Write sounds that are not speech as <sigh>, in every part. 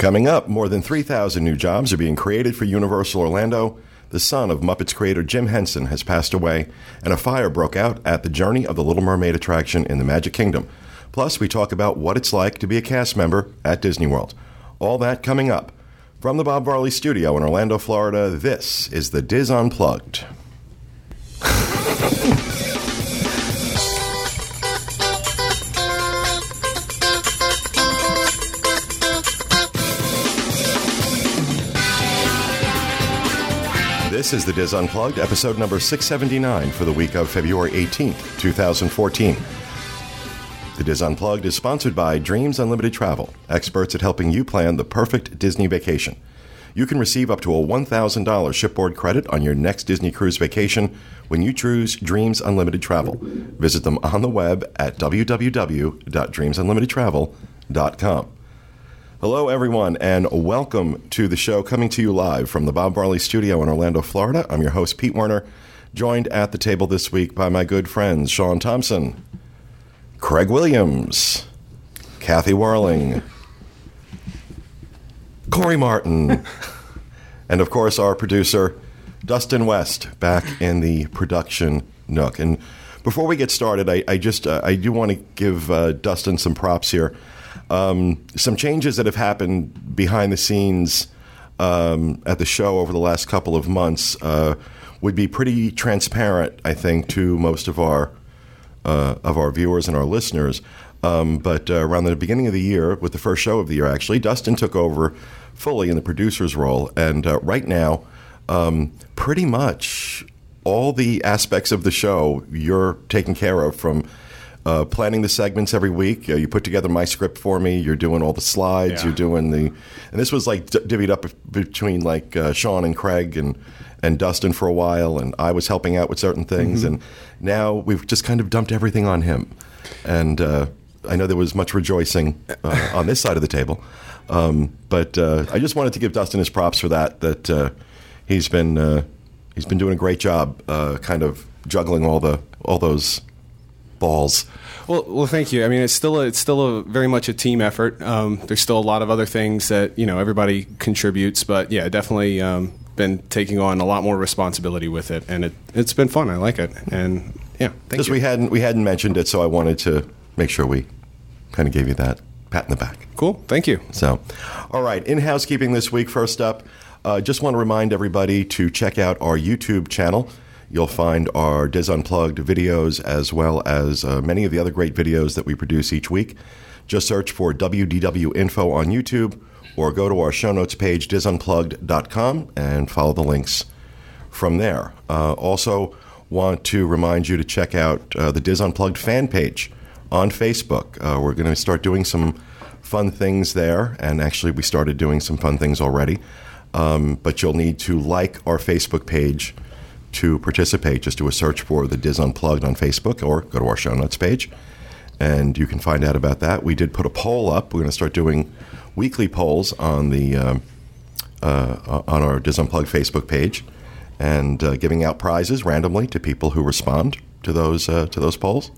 Coming up, more than 3,000 new jobs are being created for Universal Orlando. The son of Muppets creator Jim Henson has passed away, and a fire broke out at the Journey of the Little Mermaid attraction in the Magic Kingdom. Plus, we talk about what it's like to be a cast member at Disney World. All that coming up. From the Bob Varley studio in Orlando, Florida, this is the Dis Unplugged. <laughs> This is the Dis Unplugged, episode number 679 for the week of February 18th, 2014. The Dis Unplugged is sponsored by Dreams Unlimited Travel, experts at helping you plan the perfect Disney vacation. You can receive up to a $1,000 shipboard credit on your next Disney cruise vacation when you choose Dreams Unlimited Travel. Visit them on the web at www.dreamsunlimitedtravel.com. Hello, everyone, and welcome to the show coming to you live from the Bob Varley studio in Orlando, Florida. I'm your host, Pete Werner, joined at the table this week by my good friends, Sean Thompson, Craig Williams, Kathy Werling, Corey Martin, <laughs> and of course, our producer, Dustin West, back in the production nook. And before we get started, I, I just uh, I do want to give uh, Dustin some props here. Um, some changes that have happened behind the scenes um, at the show over the last couple of months uh, would be pretty transparent, I think, to most of our uh, of our viewers and our listeners. Um, but uh, around the beginning of the year, with the first show of the year, actually, Dustin took over fully in the producer's role, and uh, right now, um, pretty much all the aspects of the show you're taking care of from uh, planning the segments every week. Uh, you put together my script for me. You're doing all the slides. Yeah. You're doing the, and this was like d- divvied up between like uh, Sean and Craig and and Dustin for a while, and I was helping out with certain things, and now we've just kind of dumped everything on him, and uh, I know there was much rejoicing uh, on this side of the table, um, but uh, I just wanted to give Dustin his props for that. That uh, he's been uh, he's been doing a great job, uh, kind of juggling all the all those balls. Well, well, thank you. I mean, it's still a, it's still a very much a team effort. Um, there's still a lot of other things that you know everybody contributes, but yeah, definitely um, been taking on a lot more responsibility with it, and it it's been fun. I like it, and yeah, thank Because you. we hadn't we hadn't mentioned it, so I wanted to make sure we kind of gave you that pat in the back. cool. Thank you. So, all right, in housekeeping this week, first up, uh, just want to remind everybody to check out our YouTube channel. You'll find our Dis Unplugged videos as well as uh, many of the other great videos that we produce each week. Just search for WDW Info on YouTube or go to our show notes page, disunplugged.com, and follow the links from there. Uh, also, want to remind you to check out uh, the Diz Unplugged fan page on Facebook. Uh, we're going to start doing some fun things there, and actually, we started doing some fun things already. Um, but you'll need to like our Facebook page to participate. Just do a search for the Dis Unplugged on Facebook or go to our show notes page, and you can find out about that. We did put a poll up. We're going to start doing weekly polls on the um, uh, on our Dis Unplugged Facebook page, and uh, giving out prizes randomly to people who respond to those uh, to those polls.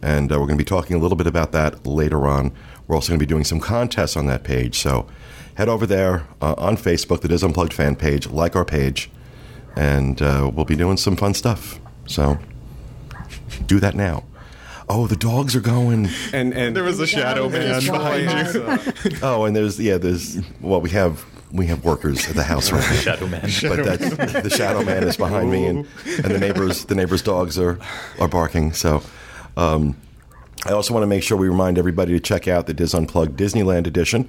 And uh, we're going to be talking a little bit about that later on. We're also going to be doing some contests on that page. So head over there uh, on Facebook, the Dis Unplugged fan page, like our page, and uh, we'll be doing some fun stuff. So do that now. Oh, the dogs are going. And and There was a shadow man behind you. <laughs> Oh, and there's yeah, there's well, we have we have workers at the house right now. Shadow Man. but that's, the shadow man is behind me, and, and the neighbors the neighbors' dogs are are barking. So, um, I also want to make sure we remind everybody to check out the Dis Unplugged Disneyland edition,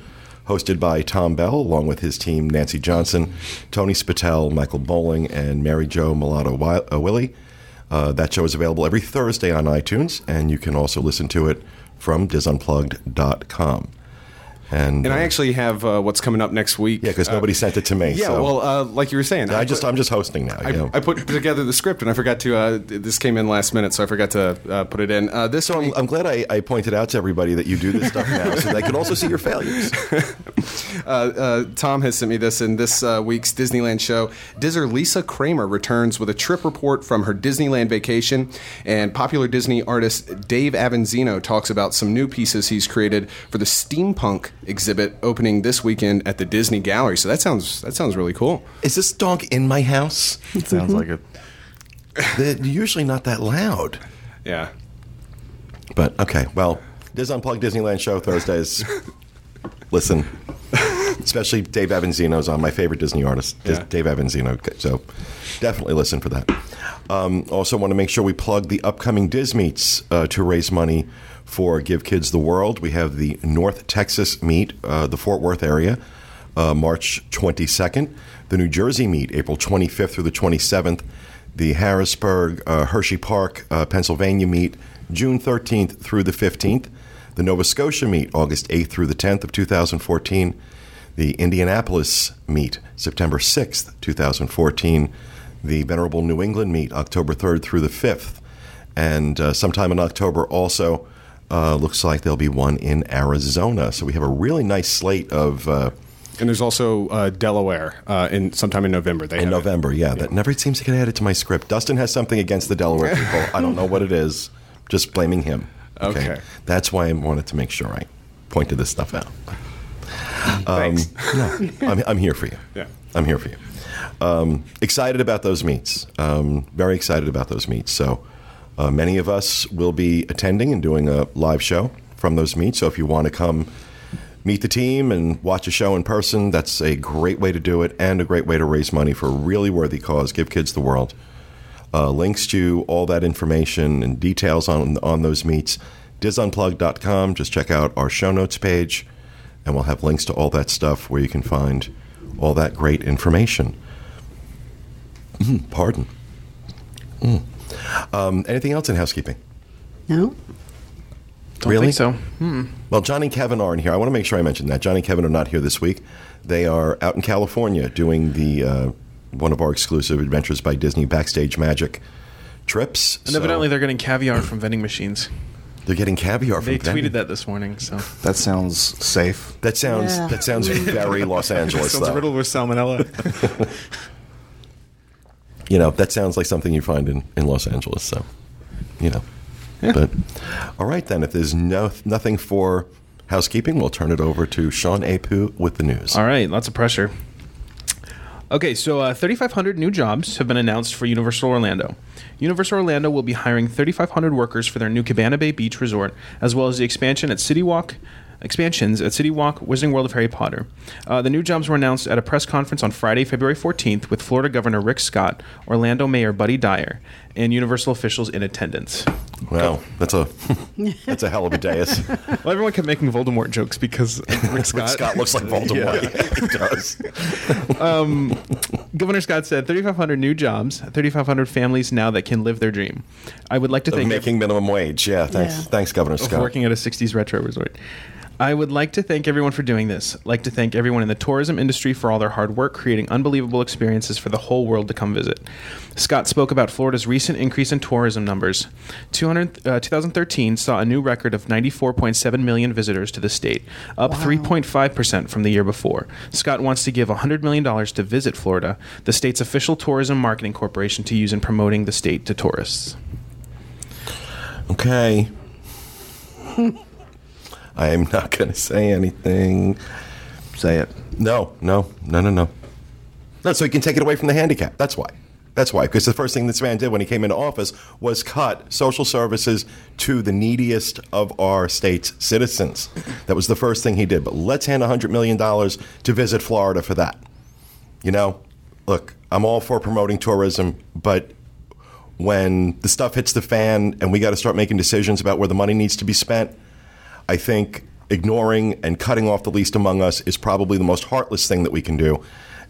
hosted by Tom Bell, along with his team Nancy Johnson, Tony Spatel, Michael Bowling, and Mary Jo Mulatto uh, Willie. Uh, that show is available every Thursday on iTunes, and you can also listen to it from disunplugged.com. And, and I uh, actually have uh, what's coming up next week. yeah, because Uh, nobody sent it to me. yeah, so well, uh, like you were saying, I just put- I'm just hosting now. I, know. I put together the script and I forgot to. Uh, this came in last minute, so I forgot to uh, put it in. Uh, this So I'm, I'm glad I, I pointed out to everybody that you do this stuff now, so they can also see your failures. <laughs> uh, uh, Tom has sent me this in this uh, week's Disneyland show. Dizzer Lisa Kramer returns with a trip report from her Disneyland vacation, and popular Disney artist Dave Avanzino talks about some new pieces he's created for the steampunk exhibit opening this weekend at the Disney Gallery. So that sounds that sounds really cool. Is this dog in my house? It sounds like it. <laughs> They're usually not that loud. Yeah. But okay, well, Dis Unplugged Disneyland show Thursdays. <laughs> Listen, especially Dave Avanzino's on my favorite Disney artist, Yeah. Dave Evanzino. So definitely listen for that. Um, also, want to make sure we plug the upcoming Dis meets uh, to raise money for Give Kids the World. We have the North Texas meet, uh, the Fort Worth area, uh, March 22nd. The New Jersey meet, April 25th through the 27th. The Harrisburg, uh, Hershey Park, uh, Pennsylvania meet, June 13th through the 15th. The Nova Scotia meet, August 8th through the 10th of 2014. The Indianapolis meet, September 6th, 2014. The Venerable New England meet, October 3rd through the 5th. And uh, sometime in October also uh, looks like there'll be one in Arizona. So we have a really nice slate of. Uh, And there's also uh, Delaware uh, in sometime in November. They in. November, yeah, that never seems to get added to my script. Dustin has something against the Delaware people. I don't know what it is. Just blaming him. Okay. That's why I wanted to make sure I pointed this stuff out. <laughs> Thanks. No, I'm, I'm here for you. Yeah. I'm here for you. Um, excited about those meets. Um, very excited about those meets. So uh, many of us will be attending and doing a live show from those meets. So if you want to come meet the team and watch a show in person, that's a great way to do it and a great way to raise money for a really worthy cause. Give Kids the World. Uh, links to all that information and details on on those meets, disunplug.com. Just check out our show notes page, and we'll have links to all that stuff where you can find all that great information. Mm, pardon. Mm. Um, anything else in housekeeping? No? Don't Really? think so. Well, Johnny and Kevin aren't here. I want to make sure I mention that. Johnny and Kevin are not here this week. They are out in California doing the uh, one of our exclusive Adventures by Disney Backstage Magic trips. And So evidently, they're getting caviar from vending machines. they're getting caviar from They vending. tweeted that this morning. So That sounds safe. That sounds Yeah. that sounds <laughs> very Los Angeles sounds though. riddled with salmonella. <laughs> You know, that sounds like something you find in, in Los Angeles. So, you know. But all right then, if there's no nothing for housekeeping, we'll turn it over to Sean Apu with the news. All right, lots of pressure. Okay, so uh, 3,500 new jobs have been announced for Universal Orlando. Universal Orlando will be hiring 3,500 workers for their new Cabana Bay Beach resort, as well as the expansion at City Walk. Expansions at City Walk, Wizarding World of Harry Potter. Uh, the new jobs were announced at a press conference on Friday, February 14th, with Florida Governor Rick Scott, Orlando Mayor Buddy Dyer, and Universal officials in attendance. Wow, that's a <laughs> that's a hell of a dais. Well, everyone kept making Voldemort jokes because <laughs> Rick Scott. Rick Scott looks like Voldemort. <laughs> he does. Governor Scott said 3,500 new jobs, 3,500 families now that can live their dream. I would like to Of thank making minimum wage. Yeah, thanks, Yeah. thanks, Governor of Scott. working at a 60s retro resort. I would like to thank everyone for doing this. like to thank everyone in the tourism industry for all their hard work, creating unbelievable experiences for the whole world to come visit. Scott spoke about Florida's recent increase in tourism numbers. 200, uh, 2013 saw a new record of 94.7 million visitors to the state, up 3.5% from the year before. Scott wants to give $100 million to Visit Florida, the state's official tourism marketing corporation, to use in promoting the state to tourists. Okay. <laughs> I am not <laughs> going to say anything. Say it. No, no, no, no, no. No, so he can take it away from the handicap. That's why. That's why. Because the first thing this man did when he came into office was cut social services to the neediest of our state's citizens. That was the first thing he did. But let's hand $100 million to visit Florida for that. You know, look, I'm all for promoting tourism, but when the stuff hits the fan and we got to start making decisions about where the money needs to be spent, I think ignoring and cutting off the least among us is probably the most heartless thing that we can do.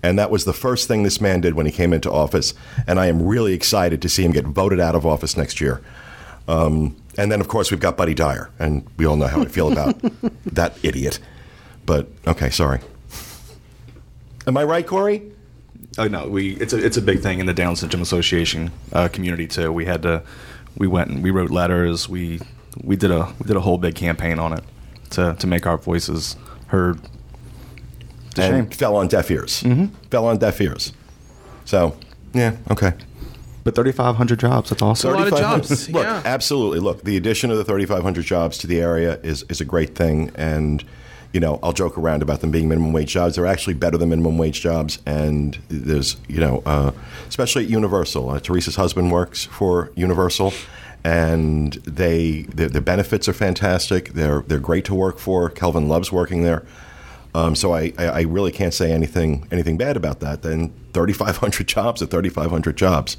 And that was the first thing this man did when he came into office. And I am really excited to see him get voted out of office next year. Um, and then, of course, we've got Buddy Dyer, and we all know how I feel about <laughs> that idiot. But okay, sorry. Am I right, Corey? Oh no, we it's a it's a big thing in the Down Syndrome Association uh, community too. We had to we went and we wrote letters. We we did a we did a whole big campaign on it to to make our voices heard. It's a and shame. fell on deaf ears. Mm-hmm. Fell on deaf ears. So, yeah, okay. But thirty five hundred jobs. That's awesome. a lot of 3,500 jobs, <laughs> Look, yeah. absolutely. Look, the addition of the 3,500 jobs to the area is, is a great thing. And, you know, I'll joke around about them being minimum wage jobs. They're actually better than minimum wage jobs. And there's, you know, uh, especially at Universal. Uh, Teresa's husband works for Universal, and they their, their benefits are fantastic. They're they're great to work for. Kelvin loves working there. Um, so I, I, I really can't say anything anything bad about that. Then 3,500 <laughs> jobs are 3,500 jobs,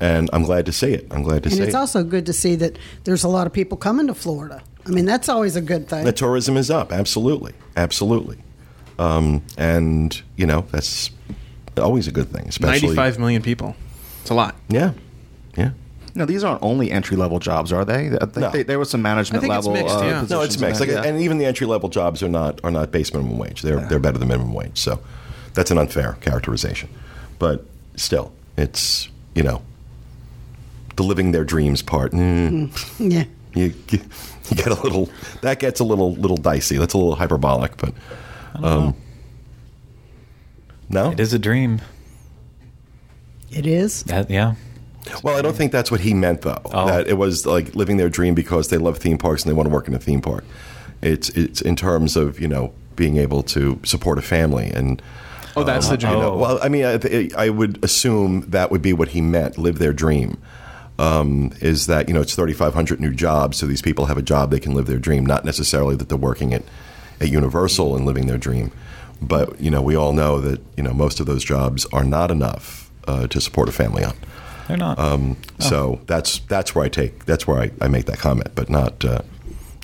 and I'm glad to see it. I'm glad to And see And it's it. also good to see that there's a lot of people coming to Florida. I mean, that's always a good thing. the tourism is up. Absolutely, absolutely, um, and you know that's always a good thing. Especially 95 million people. It's a lot. Yeah, yeah. No, these aren't only entry level jobs, are they? I think No. they, there was some management I think it's level. mixed, uh, yeah. No, it's positions in mixed. Like, yeah. And even the entry level jobs are not are not base minimum wage. They're they're better than minimum wage. So that's an unfair characterization. But still, it's you know the living their dreams part. mm, yeah. <laughs> you, you get a little that gets a little little dicey. That's a little hyperbolic, but um, no. It is a dream. It is. That, yeah. Well, I don't think that's what he meant, though. Oh. That it was like living their dream because they love theme parks and they want to work in a theme park. It's it's in terms of you know being able to support a family and. Oh, that's the dream. You know, well, I mean, I, I would assume that would be what he meant. Live their dream. Um, is that you know it's 3,500 new jobs, so these people have a job they can live their dream. Not necessarily that they're working at at Universal and living their dream, but you know we all know that you know most of those jobs are not enough uh, to support a family on. They're not. Um, So that's that's where I take that's where I, I make that comment, but not uh,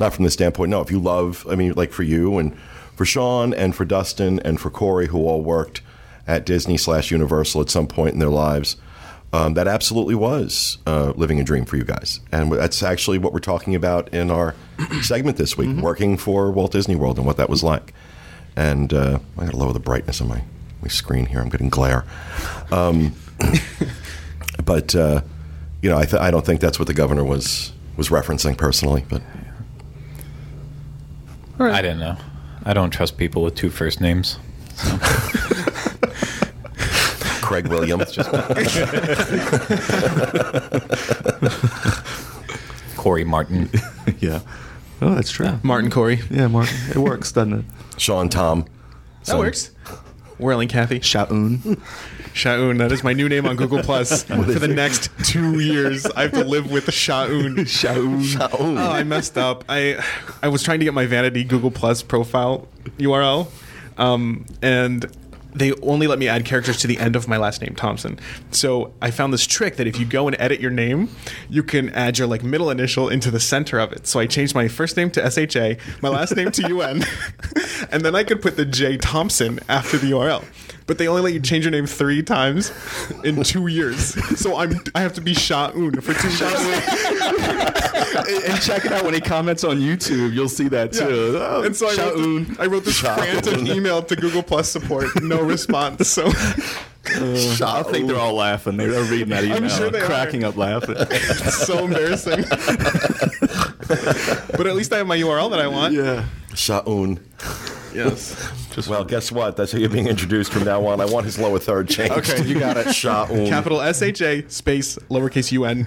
not from the standpoint. No, if you love, I mean, like for you and for Sean and for Dustin and for Corey, who all worked at Disney slash Universal at some point in their lives, um, that absolutely was uh, living a dream for you guys, and that's actually what we're talking about in our <clears throat> segment this week, working for Walt Disney World and what that was like. And uh, I got to lower the brightness on my my screen here. I'm getting glare. Um, <laughs> but uh, you know, I, th- I don't think that's what the governor was was referencing personally. But I didn't know. I don't trust people with two first names. <laughs> Craig Williams, just <laughs> Corey Martin. <laughs> yeah. Oh, that's true. Martin Corey. Yeah, Mark. It works, doesn't it? Sean Tom. That works. Werling Kathy. Shaun. Shaun. That is my new name on Google Plus <laughs> for the next two years. I have to live with <laughs> Shaun. Shaun. Oh, I messed up. I I was trying to get my vanity Google Plus profile URL, um, and they only let me add characters to the end of my last name Thompson. So I found this trick that if you go and edit your name, you can add your like middle initial into the center of it. So I changed my first name to SHA, my last name to UN, <laughs> and then I could put the J Thompson after the URL. But they only let you change your name three times in two years. So I'm I have to be Shaun for two years. <laughs> and check it out when he comments on YouTube. You'll see that too. Yeah. Oh, and so I wrote, Shaun. this, I wrote this frantic email to Google Plus support, no <laughs> response. So uh, I think they're all laughing. They're reading that email, sure they cracking up laughing. it's so embarrassing. <laughs> but at least I have my URL that I want. yeah. Shaun. Yes. Well, guess what? That's how you're being introduced from now on. I want his lower third changed. Okay, you got it. Shaun. Capital S H A space lowercase U N.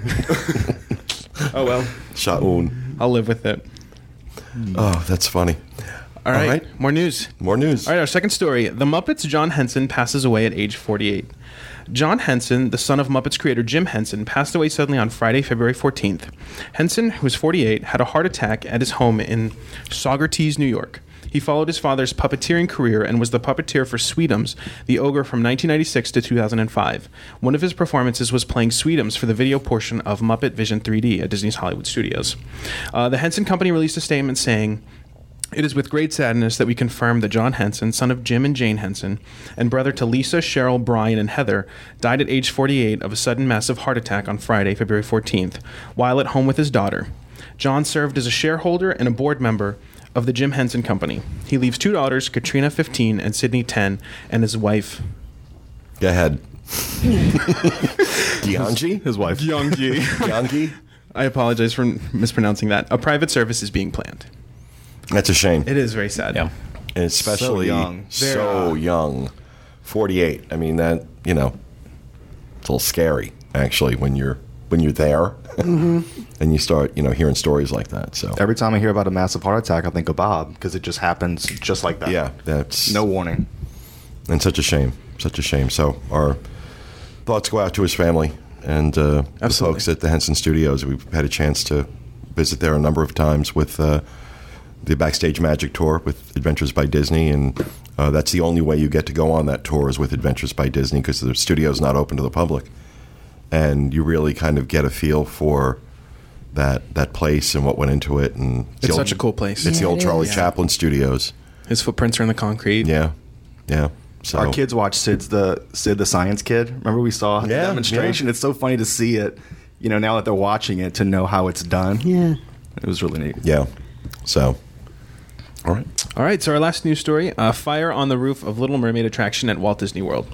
<laughs> oh well, Shaun. I'll live with it. Oh, that's funny. All right, right. more news. More news. All right, our second story. The Muppets' John Henson passes away at age 48. John Henson, the son of Muppets creator Jim Henson, passed away suddenly on Friday, February 14th. Henson, who was 48, had a heart attack at his home in Saugerties, New York. He followed his father's puppeteering career and was the puppeteer for Sweetums, the ogre from 1996 to 2005. One of his performances was playing Sweetums for the video portion of Muppet Vision 3D at Disney's Hollywood Studios. Uh, the Henson Company released a statement saying, it is with great sadness that we confirm that John Henson, son of Jim and Jane Henson, and brother to Lisa, Cheryl, Brian, and Heather, died at age 48 of a sudden massive heart attack on Friday, February 14th, while at home with his daughter. John served as a shareholder and a board member of the Jim Henson Company. He leaves two daughters, Katrina, 15, and Sydney, 10, and his wife, Go ahead. <laughs> Gyanji? His wife. Youngie. <laughs> Gyangi? I apologize for mispronouncing that. A private service is being planned. That's a shame. It is very sad. Yeah. And especially So young. so young. 48. I mean, that, you know, it's a little scary, actually, when you're when you're there, Mm-hmm. <laughs> and you start you know hearing stories like that. So Every time I hear about a massive heart attack, I think of Bob because it just happens just like that. yeah, that's No warning. and such a shame, such a shame. So our thoughts go out to his family and uh, the folks at the Henson Studios. We've had a chance to visit there a number of times with uh, the Backstage Magic tour with Adventures by Disney, and uh, that's the only way you get to go on that tour is with Adventures by Disney because the studio's not open to the public, and you really kind of get a feel for. That, that place and what went into it and the It's old- such a cool place. It's the old it Charlie is. Chaplin Studios. His footprints are in the concrete. Yeah, yeah. So Our kids watch Sid's the Sid the Science Kid. Remember we saw the Yeah, demonstration. It's so funny to see it. You know, now that they're watching it, to know how it's done. Yeah. It was really neat. Yeah. So, all right. All right, so our last news story uh, fire on the roof of Little Mermaid attraction at Walt Disney World.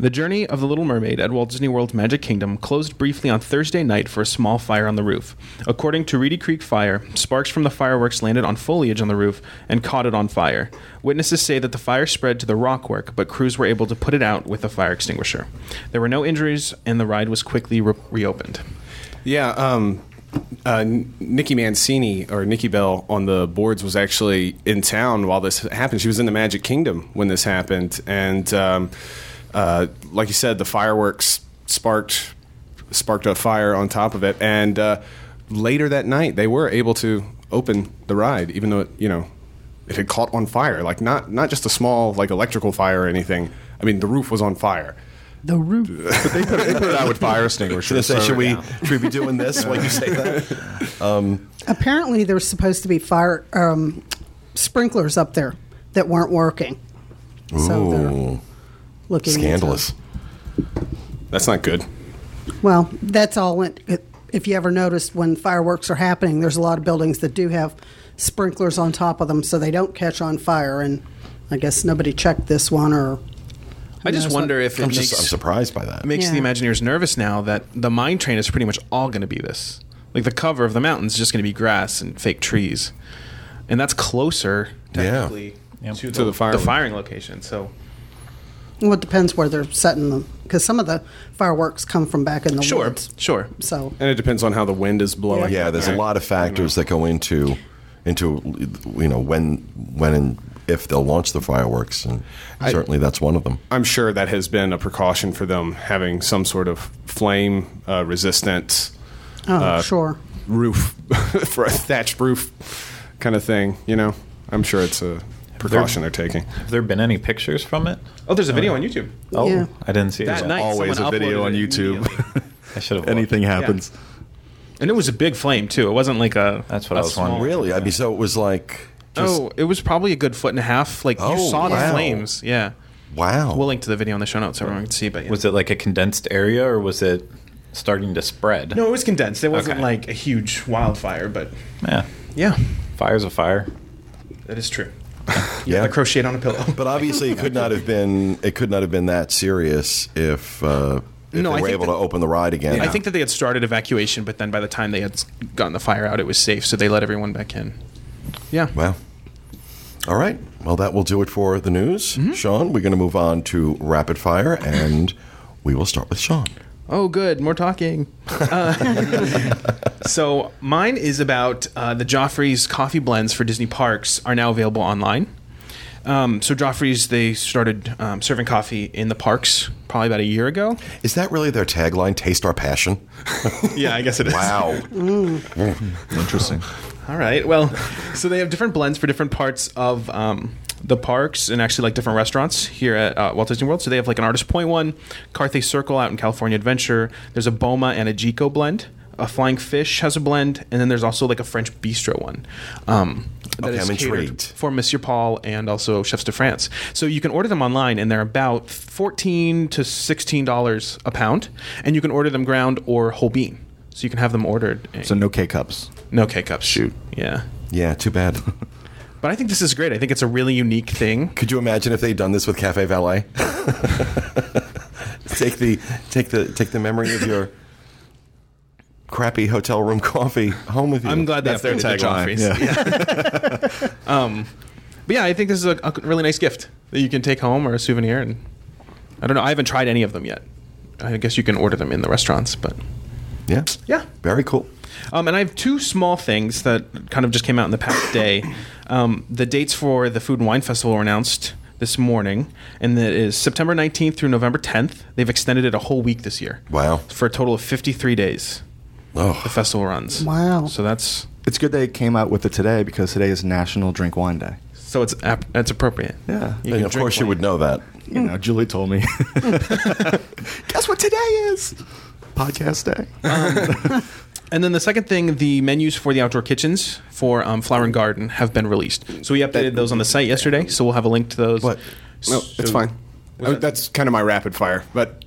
The journey of the Little Mermaid at Walt Disney World's Magic Kingdom closed briefly on Thursday night for a small fire on the roof. According to Reedy Creek Fire, sparks from the fireworks landed on foliage on the roof and caught it on fire. Witnesses say that the fire spread to the rockwork, but crews were able to put it out with a fire extinguisher. There were no injuries, and the ride was quickly re- reopened. Yeah, um, uh, Nikki Mancini or Nikki Bell on the boards was actually in town while this happened. She was in the Magic Kingdom when this happened, and um, uh, like you said, the fireworks sparked sparked a fire on top of it. And uh, later that night, they were able to open the ride, even though it, you know it had caught on fire. Like not not just a small like electrical fire or anything. I mean, the roof was on fire. The roof. <laughs> But they put, they put it out with fire extinguishers. Should, say, so- should we should we be doing this <laughs> when you say that? Apparently, there's supposed to be fire um, sprinklers up there that weren't working. So they're Ooh, into scandalous. That's not good. Well, that's all. It, it, if you ever noticed when fireworks are happening, there's a lot of buildings that do have sprinklers on top of them so they don't catch on fire. And I guess nobody checked this one or. I just wonder what- if it I'm makes just I'm surprised by that. It makes the Imagineers nervous now that the mine train is pretty much all going to be this. Like the cover of the mountain's is just going to be grass and fake trees, and that's closer technically Yep. to, To the firing. firing location. So Well, it depends where they're setting them because some of the fireworks come from back in the sure, woods. sure. So And it depends on how the wind is blowing. Yeah, there's a lot of factors that go into into you know when when and if they'll launch the fireworks, and certainly that's one of them. I'm sure that has been a precaution for them having some sort of flame uh, resistant oh, Uh, sure. roof <laughs> for a thatched roof kind of thing. You know, I'm sure it's a precaution they're taking. Have there been any pictures from it? Oh, there's a video on YouTube. Oh, Yeah. I didn't see That it. night, always a video on YouTube. I should have. <laughs> Anything looked. happens. and it was a big flame too. It wasn't like a. That's what a I was small- wondering. Really, I mean, so it was like, just, Oh, it was probably a good foot and a half. Like Oh, you saw the flames. Yeah. wow. We'll link to the video in the show notes so everyone can see. But yeah. Was it like a condensed area, or was it starting to spread? no, it was condensed. It wasn't Okay. like a huge wildfire, but Yeah, yeah, fire's a fire. that is true. Yeah, I crocheted on a pillow. but obviously it could not have been it could not have been that serious if uh, if No, they I were able that- to open the ride again. I think that they had started evacuation, but then by the time they had gotten the fire out, it was safe, so they let everyone back in. Yeah. Well, all right. Well, that will do it for the news. Mm-hmm. Sean, we're going to move on to rapid fire, and we will start with Sean. Oh, good. More talking. Uh, <laughs> <laughs> so mine is about uh, the Joffrey's coffee blends for Disney parks are now available online. Um, so Joffrey's they started um, serving coffee in the parks probably about a year ago. Is that really their tagline? Taste our passion. <laughs> Yeah, I guess it is. Wow. Interesting. All right. Well, so they have different blends for different parts of um, the parks and actually like different restaurants here at uh, Walt Disney World. So they have like an Artist Point one, Carthay Circle out in California Adventure. There's a Boma and a Jiko blend. A Flying Fish has a blend, and then there's also like a French Bistro one. Um, that Okay, is I'm catered intrigued. for Monsieur Paul and also Chefs de France. So you can order them online, and they're about fourteen to sixteen dollars a pound, and you can order them ground or whole bean. So you can have them ordered. So no K cups. No K cups. Shoot. Yeah. Yeah, too bad. <laughs> But I think this is great. I think it's a really unique thing. Could you imagine if they'd done this with Cafe Valet? <laughs> take the take the take the memory of your crappy hotel room coffee home with you. I'm glad they That's their updated the tagline. <laughs> Um, but yeah, I think this is a, a really nice gift that you can take home or a souvenir. And I don't know. I haven't tried any of them yet. I guess you can order them in the restaurants, but Yeah. Yeah. Very cool. Um, and I have two small things that kind of just came out in the past day. Um, the dates for the Food and Wine Festival were announced this morning, and that is September 19th through November 10th. They've extended it a whole week this year. Wow. For a total of 53 days, Oh, the festival runs. Wow. So that's It's good they came out with it today because today is National Drink Wine Day. so it's ap- it's appropriate. Yeah. You and of drink course you wine. would know that. You know, Julie told me. <laughs> <laughs> Guess what today is? Podcast day. <laughs> And then the second thing, the menus for the outdoor kitchens for um, Flower and Garden have been released. So we updated those on the site yesterday. So we'll have a link to those. What? No, it's fine. Oh, that's kind of my rapid fire, but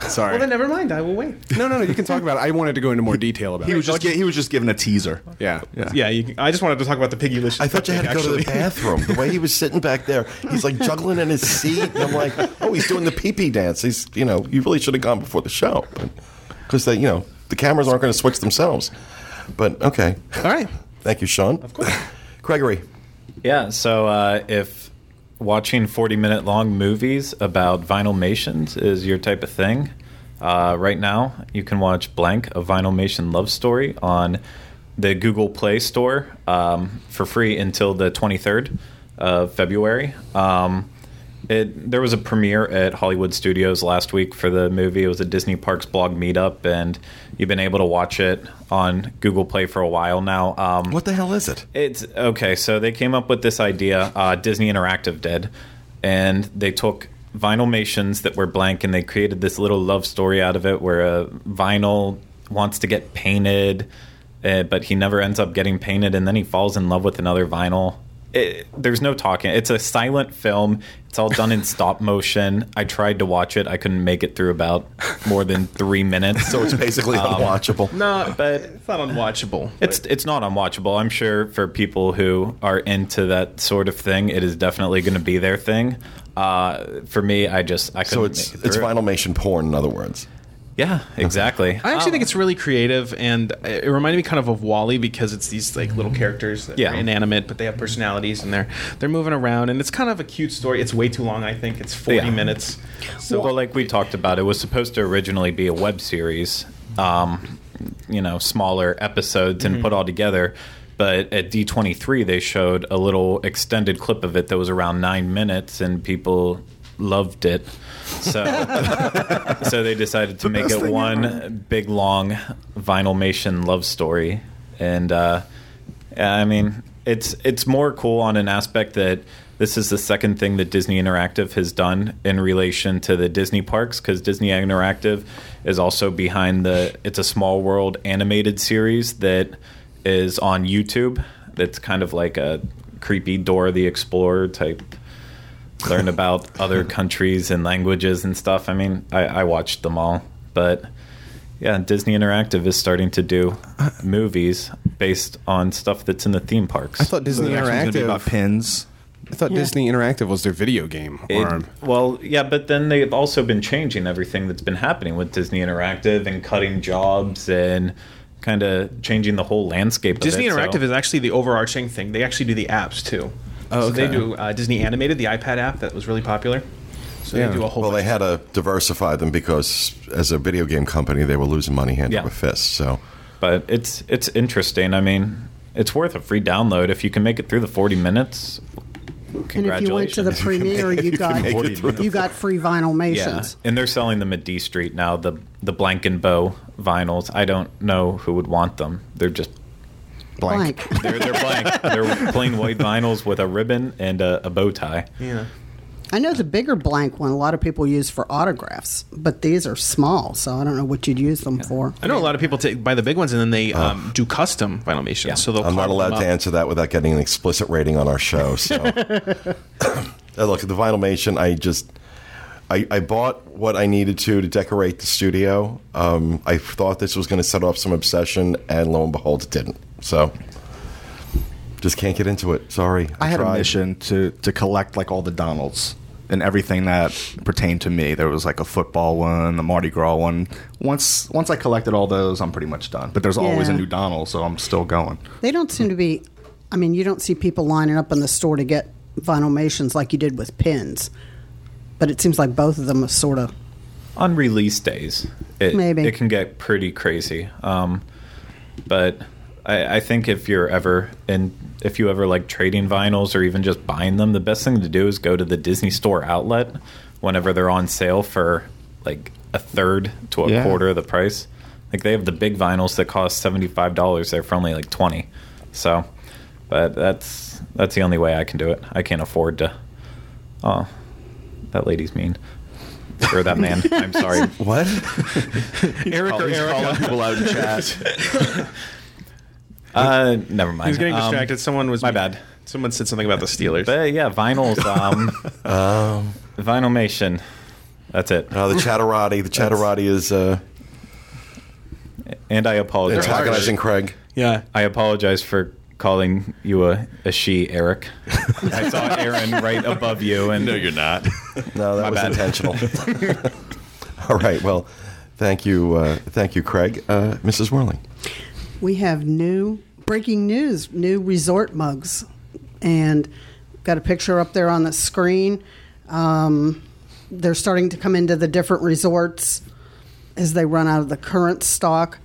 sorry. Well, then never mind. I will wait. no, no, no. You can talk about it. I wanted to go into more detail about He it. was just he was just giving a teaser. yeah. Yeah. Yeah, you, I just wanted to talk about the piggy licious. I thought you had to go to the bathroom. The way he was sitting back there, he's like juggling in his seat. And I'm like, oh, he's doing the pee pee dance. He's, you know, you really should have gone before the show. Because they, you know, the cameras aren't going to switch themselves. But okay. All right. Thank you, Sean. Of course. <laughs> Gregory. Yeah, so uh, if watching 40 minute long movies about Vinylmations is your type of thing, uh, right now you can watch Blank, a Vinylmation love story, on the Google Play Store um, for free until the 23rd of February. Um, it, there was a premiere at Hollywood Studios last week for the movie. It was a Disney Parks blog meetup, and you've been able to watch it on Google Play for a while now. Um, What the hell is it? it's okay. So they came up with this idea. Uh, Disney Interactive did, and they took vinylmations that were blank and they created this little love story out of it, where a vinyl wants to get painted, uh, but he never ends up getting painted, and then he falls in love with another vinyl. It, there's no talking. It's a silent film. It's all done in <laughs> stop motion. I tried to watch it. I couldn't make it through about more than three minutes. <laughs> So it's basically unwatchable. No, but <laughs> it's not unwatchable. it's it's not unwatchable. I'm sure for people who are into that sort of thing, it is definitely going to be their thing. Uh, for me, I just I couldn't. So it's make it it's through. Vinylmation porn, in other words. Yeah, exactly. I actually think it's really creative, and it reminded me kind of of WALL-E because it's these like little characters that Yeah. are inanimate, but they have personalities, and they're they're moving around, and it's kind of a cute story. It's way too long, I think. It's forty Yeah. minutes. So, well, like we talked about, it was supposed to originally be a web series, um, you know, smaller episodes and put all together. But at D23, they showed a little extended clip of it that was around nine minutes, and people loved it. So, <laughs> so they decided to make it one big long vinylmation love story, and uh, I mean, it's it's more cool on an aspect that this is the second thing that Disney Interactive has done in relation to the Disney parks because Disney Interactive is also behind the It's a Small World animated series that is on YouTube. That's kind of like a creepy Dora the Explorer type. Learn <laughs> about other countries and languages and stuff. I mean, I, I watched them all, but yeah, Disney Interactive is starting to do movies based on stuff that's in the theme parks. I thought Disney the next one's gonna be Interactive. about pins. I thought Yeah. Disney Interactive was their video game It- arm. well, yeah, but then they've also been changing everything that's been happening with Disney Interactive and cutting jobs and kind of changing the whole landscape. Disney of it, Interactive so- is actually the overarching thing. They actually do the apps too. Oh, So they do uh, Disney Animated, the iPad app that was really popular. So Yeah. they do a whole. Well, they had to diversify them because as a video game company, they were losing money hand Yeah. over fist. So but it's it's interesting. I mean, it's worth a free download if you can make it through the forty minutes. And if you went to the <laughs> premiere, you got make it through the- you got free Yeah, vinylmations. and they're selling them at D Street now. The the blank and bow vinyls. I don't know who would want them. They're just Blank. <laughs> they're they're blank. they're plain white vinyls with a ribbon and a, a bow tie. Yeah. I know the bigger blank one a lot of people use for autographs, but these are small, so I don't know what you'd use them for. I know a lot of people take buy the big ones and then they um, do custom Vinylmation. Yeah. So they'll I'm not allowed to answer that without getting an explicit rating on our show. So, <laughs> Uh, look, the Vinylmation, I just. I, I bought what I needed to to decorate the studio. Um, I thought this was going to set off some obsession, and lo and behold, it didn't. So, just can't get into it. Sorry. I had a mission to to collect like all the Donalds and everything that pertained to me. There was like a football one, a Mardi Gras one. Once once I collected all those, I'm pretty much done. But there's always a new Donald, so I'm still going. They don't seem to be. I mean, you don't see people lining up in the store to get vinylmations like you did with pins, but it seems like both of them are sort of on release days, it, Maybe. it can get pretty crazy. Um, but I, I think if you're ever in, if you ever like trading vinyls or even just buying them, the best thing to do is go to the Disney Store outlet whenever they're on sale for like a third to a Yeah. quarter of the price. Like they have the big vinyls that cost seventy five dollars there for only like twenty. So, but that's that's the only way I can do it. I can't afford to. Oh, that lady's mean. Or that man. <laughs> I'm sorry. What? <laughs> Eric or He's calling people out in chat. <laughs> Uh, never mind. He's getting Um, distracted. Someone was my bad. Someone said something about the Steelers. But yeah, vinyls. Um, Vinylmation. That's it. Uh, the Chatterati. The Chatterati is uh, And I apologize. antagonizing Craig. yeah. I apologize for calling you a, a she, Eric. <laughs> I saw Aaron right above you, and no, you're not. <laughs> No, that My was bad. intentional. <laughs> All right. Well, thank you, uh, thank you, Craig. Uh, Mrs. Worley. We have new breaking news, new resort mugs, and got a picture up there on the screen. Um, they're starting to come into the different resorts as they run out of the current stock.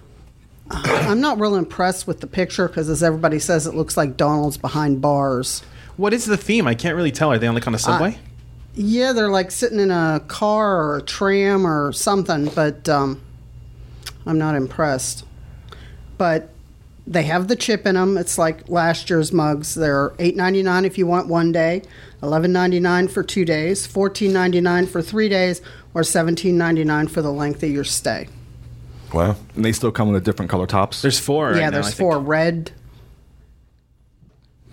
Uh, I'm not real impressed with the picture because, as everybody says, it looks like Donald's behind bars. What is the theme? I can't really tell. Are they on like on a subway? Yeah, they're like sitting in a car or a tram or something, but um, I'm not impressed. But they have the chip in them. It's like last year's mugs. They're eight ninety nine if you want one day, eleven ninety nine for two days, fourteen ninety nine for three days, or seventeen ninety nine for the length of your stay. Wow. And they still come with different color tops. There's four. Right yeah, now, there's I think. four: red,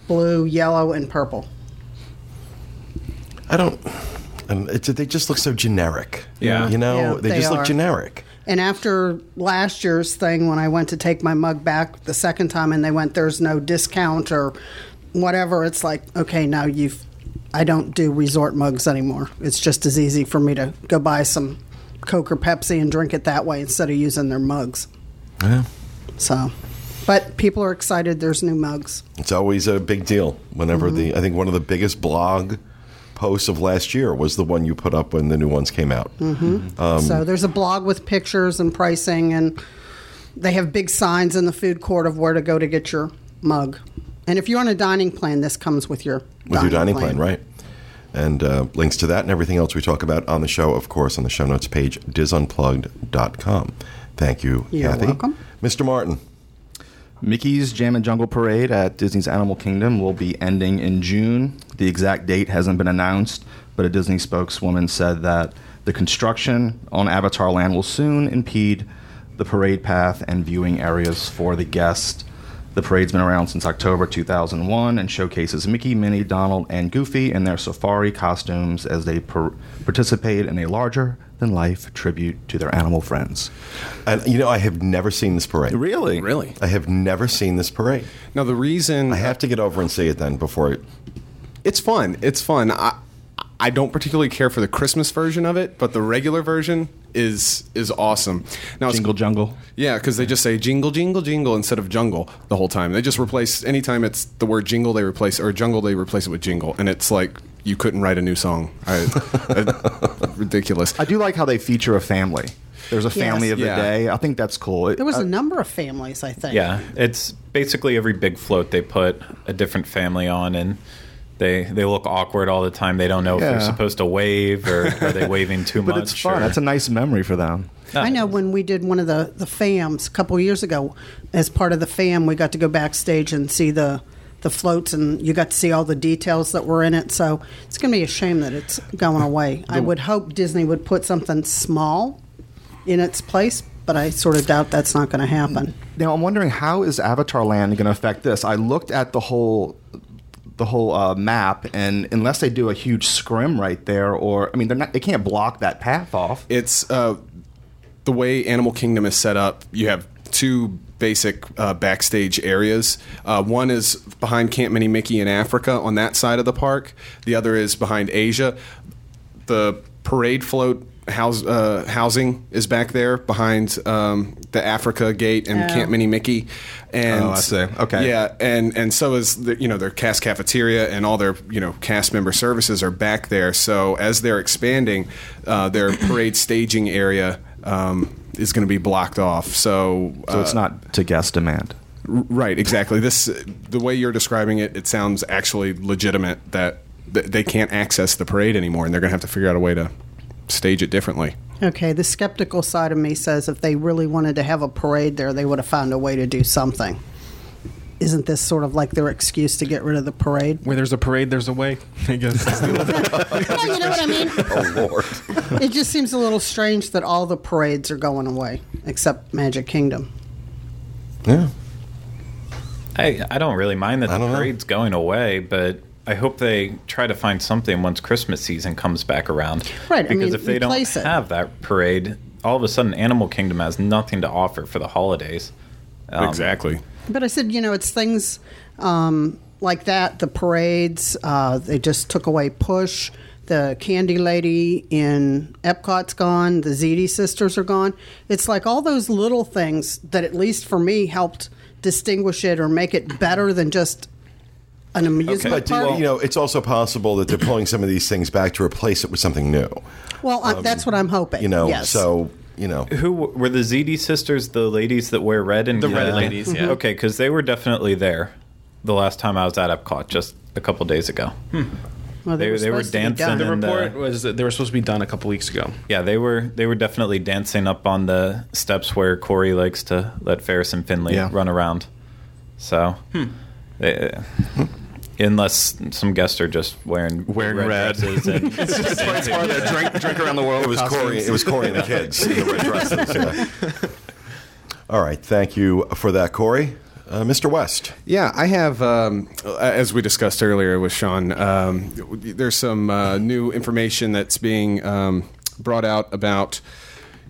blue, yellow, and purple. I don't. Um, it's, they just look so generic. Yeah. You know, Yeah, they, they just look generic. And after last year's thing, when I went to take my mug back the second time, and they went, "There's no discount or whatever," it's like, okay, now you've. I don't do resort mugs anymore. It's just as easy for me to go buy some Coke or Pepsi and drink it that way instead of using their mugs. Yeah. So, but people are excited. There's new mugs. It's always a big deal whenever Mm-hmm. the. I think one of the biggest blog posts of last year was the one you put up when the new ones came out. Mm. so there's a blog with pictures and pricing, and they have big signs in the food court of where to go to get your mug. And if you're on a dining plan, this comes with your with your dining plan, right? And uh, links to that and everything else we talk about on the show, of course, on the show notes page, disunplugged.com. Thank you, You're Kathy. welcome. Mr. Martin. Mickey's Jammin' Jungle Parade at Disney's Animal Kingdom will be ending in June. The exact date hasn't been announced, but a Disney spokeswoman said that the construction on Avatar Land will soon impede the parade path and viewing areas for the guests. The parade's been around since October 2001 and showcases Mickey, Minnie, Donald, and Goofy in their safari costumes as they par- participate in a larger than life tribute to their animal friends. And, you know, I have never seen this parade. Really? Really? I have never seen this parade. Now the reason I have to get over and see it then before it. it's fun. It's fun. I I don't particularly care for the Christmas version of it, but the regular version is is awesome. Now it's- Jingle Jungle. Yeah, because they just say jingle, jingle, jingle instead of jungle the whole time. They just replace anytime it's the word jingle, they replace or jungle, they replace it with jingle, and it's like you couldn't write a new song. I, I- <laughs> ridiculous. I do like how they feature a family. There's a family Yes. of the Yeah. day. I think that's cool. It- There was uh, a number of families, I think. Yeah, it's basically every big float they put a different family on, and they they look awkward all the time. They don't know if they're supposed to wave or are they <laughs> waving too but much. But it's fun. or- That's a nice memory for them. I know when we did one of the, the FAMs a couple years ago, as part of the FAM, we got to go backstage and see the, the floats, and you got to see all the details that were in it. So it's going to be a shame that it's going away. <laughs> I would hope Disney would put something small in its place, but I sort of doubt that's not going to happen. Now I'm wondering how is Avatar Land going to affect this? I looked at the whole the whole uh, map, and unless they do a huge scrim right there, or I mean, they're not they can't block that path off. It's uh, the way Animal Kingdom is set up. You have two basic uh, backstage areas. Uh, one is behind Camp Minnie-Mickey in Africa on that side of the park. The other is behind Asia. The parade float house, uh, housing is back there behind um, the Africa Gate and Oh. Camp Minnie-Mickey. And Oh, I see. Okay. Yeah, and and so is the, you know their cast cafeteria and all their you know cast member services are back there. So as they're expanding, uh, their <clears throat> parade staging area um, is going to be blocked off. So So uh, it's not to guest demand. Right, exactly. This the way you're describing it, it sounds actually legitimate that th- they can't access the parade anymore, and they're going to have to figure out a way to stage it differently. Okay, the skeptical side of me says if they really wanted to have a parade there, they would have found a way to do something. Isn't this sort of like their excuse to get rid of the parade? Where there's a parade, there's a way. I guess. <laughs> well, you know what I mean? <laughs> Oh Lord. <laughs> It just seems a little strange that all the parades are going away except Magic Kingdom. Yeah. I, I don't really mind that I the don't know. parade's going away, but I hope they try to find something once Christmas season comes back around. Right, I Because mean, if they don't it. have that parade, all of a sudden Animal Kingdom has nothing to offer for the holidays. Um, exactly. But I said, you know, it's things um, like that. The parades. Uh, they just took away Push. The Candy Lady in Epcot's gone. The Ziti sisters are gone. It's like all those little things that, at least for me, helped distinguish it or make it better than just an amusement But park. you, you know, it's also possible that they're pulling some of these things back to replace it with something new. well, uh, that's what I'm hoping. You know, yes. so you know, Who were the Ziti sisters? The ladies that wear red and The red yellow? ladies, yeah. <laughs> Okay, because they were definitely there the last time I was at Epcot, just a couple days ago. Well, they- they were supposed to be dancing done. the And, uh, report was that they were supposed to be done a couple weeks ago. Yeah, they were they were definitely dancing up on the steps where Corey likes to let Ferris and Finley Yeah. run around. So, they- unless some guests are just wearing Wearing red. dresses and <laughs> drink, drink around the world. it was Corey. It was Corey and the kids in the red dresses. Yeah. <laughs> All right, thank you for that, Corey. Uh, Mr. West. Yeah, I have, um, as we discussed earlier with Sean, um, there's some uh, new information that's being um, brought out about,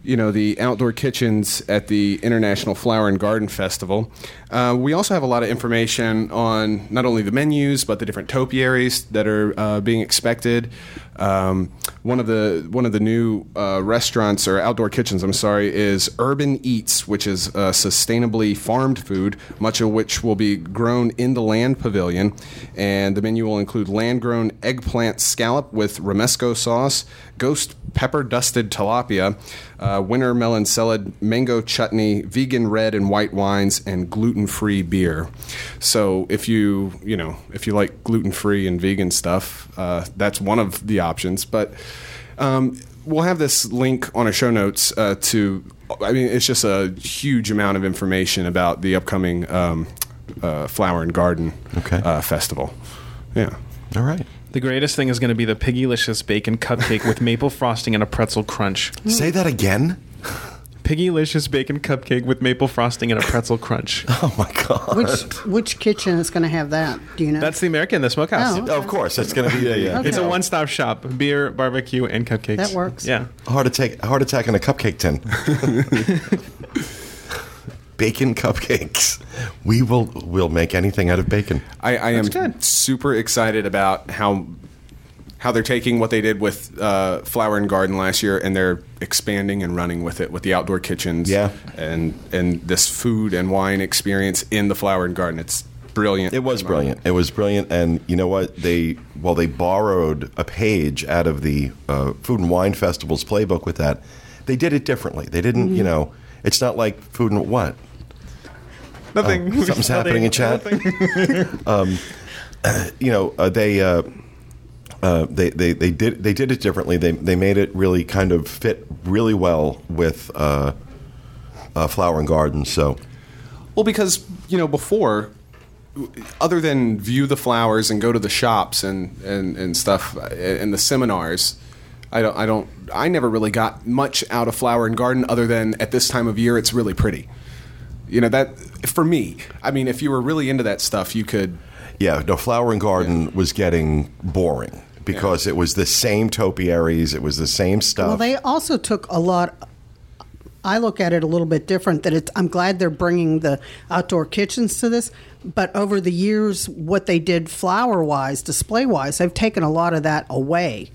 you know, the outdoor kitchens at the International Flower and Garden Festival. Uh, we also have a lot of information on not only the menus but the different topiaries that are uh, being expected. Um, one of the one of the new uh, restaurants or outdoor kitchens, I'm sorry, is Urban Eats, which is uh, sustainably farmed food, much of which will be grown in the land pavilion. And the menu will include land-grown eggplant scallop with romesco sauce, ghost pepper dusted tilapia, uh, winter melon salad, mango chutney, vegan red and white wines, and gluten-free beer. So if you you know if you like gluten-free and vegan stuff, uh, that's one of the options. But um, we'll have this link on our show notes uh, to. I mean, it's just a huge amount of information about the upcoming um, uh, Flower and Garden Okay. uh, festival. Yeah. All right. The greatest thing is going to be the Piggylicious bacon cupcake with maple <laughs> frosting and a pretzel crunch. Say that again. Piggylicious bacon cupcake with maple frosting and a pretzel crunch. <laughs> Oh my God. Which which kitchen is going to have that? Do you know? That's the American, the smokehouse. Oh. of course, that's going to be a, uh, Okay. It's a one-stop shop: beer, barbecue, and cupcakes. That works. Yeah. heart attack. Heart attack in a cupcake tin. <laughs> bacon cupcakes. We will will make anything out of bacon. I, I am good. super excited about how how they're taking what they did with uh, Flower and Garden last year and they're expanding and running with it with the outdoor kitchens. Yeah. and and this food and wine experience in the Flower and Garden. It's brilliant. It was brilliant. It was brilliant, and you know what? They well, they borrowed a page out of the uh, Food and Wine Festival's playbook with that. They did it differently. They didn't, you know. It's not like food and what Nothing. Oh, something's <laughs> happening in chat. <laughs> um, you know, uh, they, uh, they they they did they did it differently. They they made it really kind of fit really well with uh, uh, Flower and Garden. So Well, because you know before, other than view the flowers and go to the shops and and, and stuff uh, and the seminars, I don't I don't I never really got much out of Flower and Garden other than at this time of year it's really pretty. You know that for me. I mean, if you were really into that stuff, you could. yeah, no, Flower and Garden was getting boring because it was the same topiaries. It was the same stuff. Well, they also took a lot. I look at it a little bit different. That it's, I'm glad they're bringing the outdoor kitchens to this, but over the years, what they did flower wise, display wise, they've taken a lot of that away.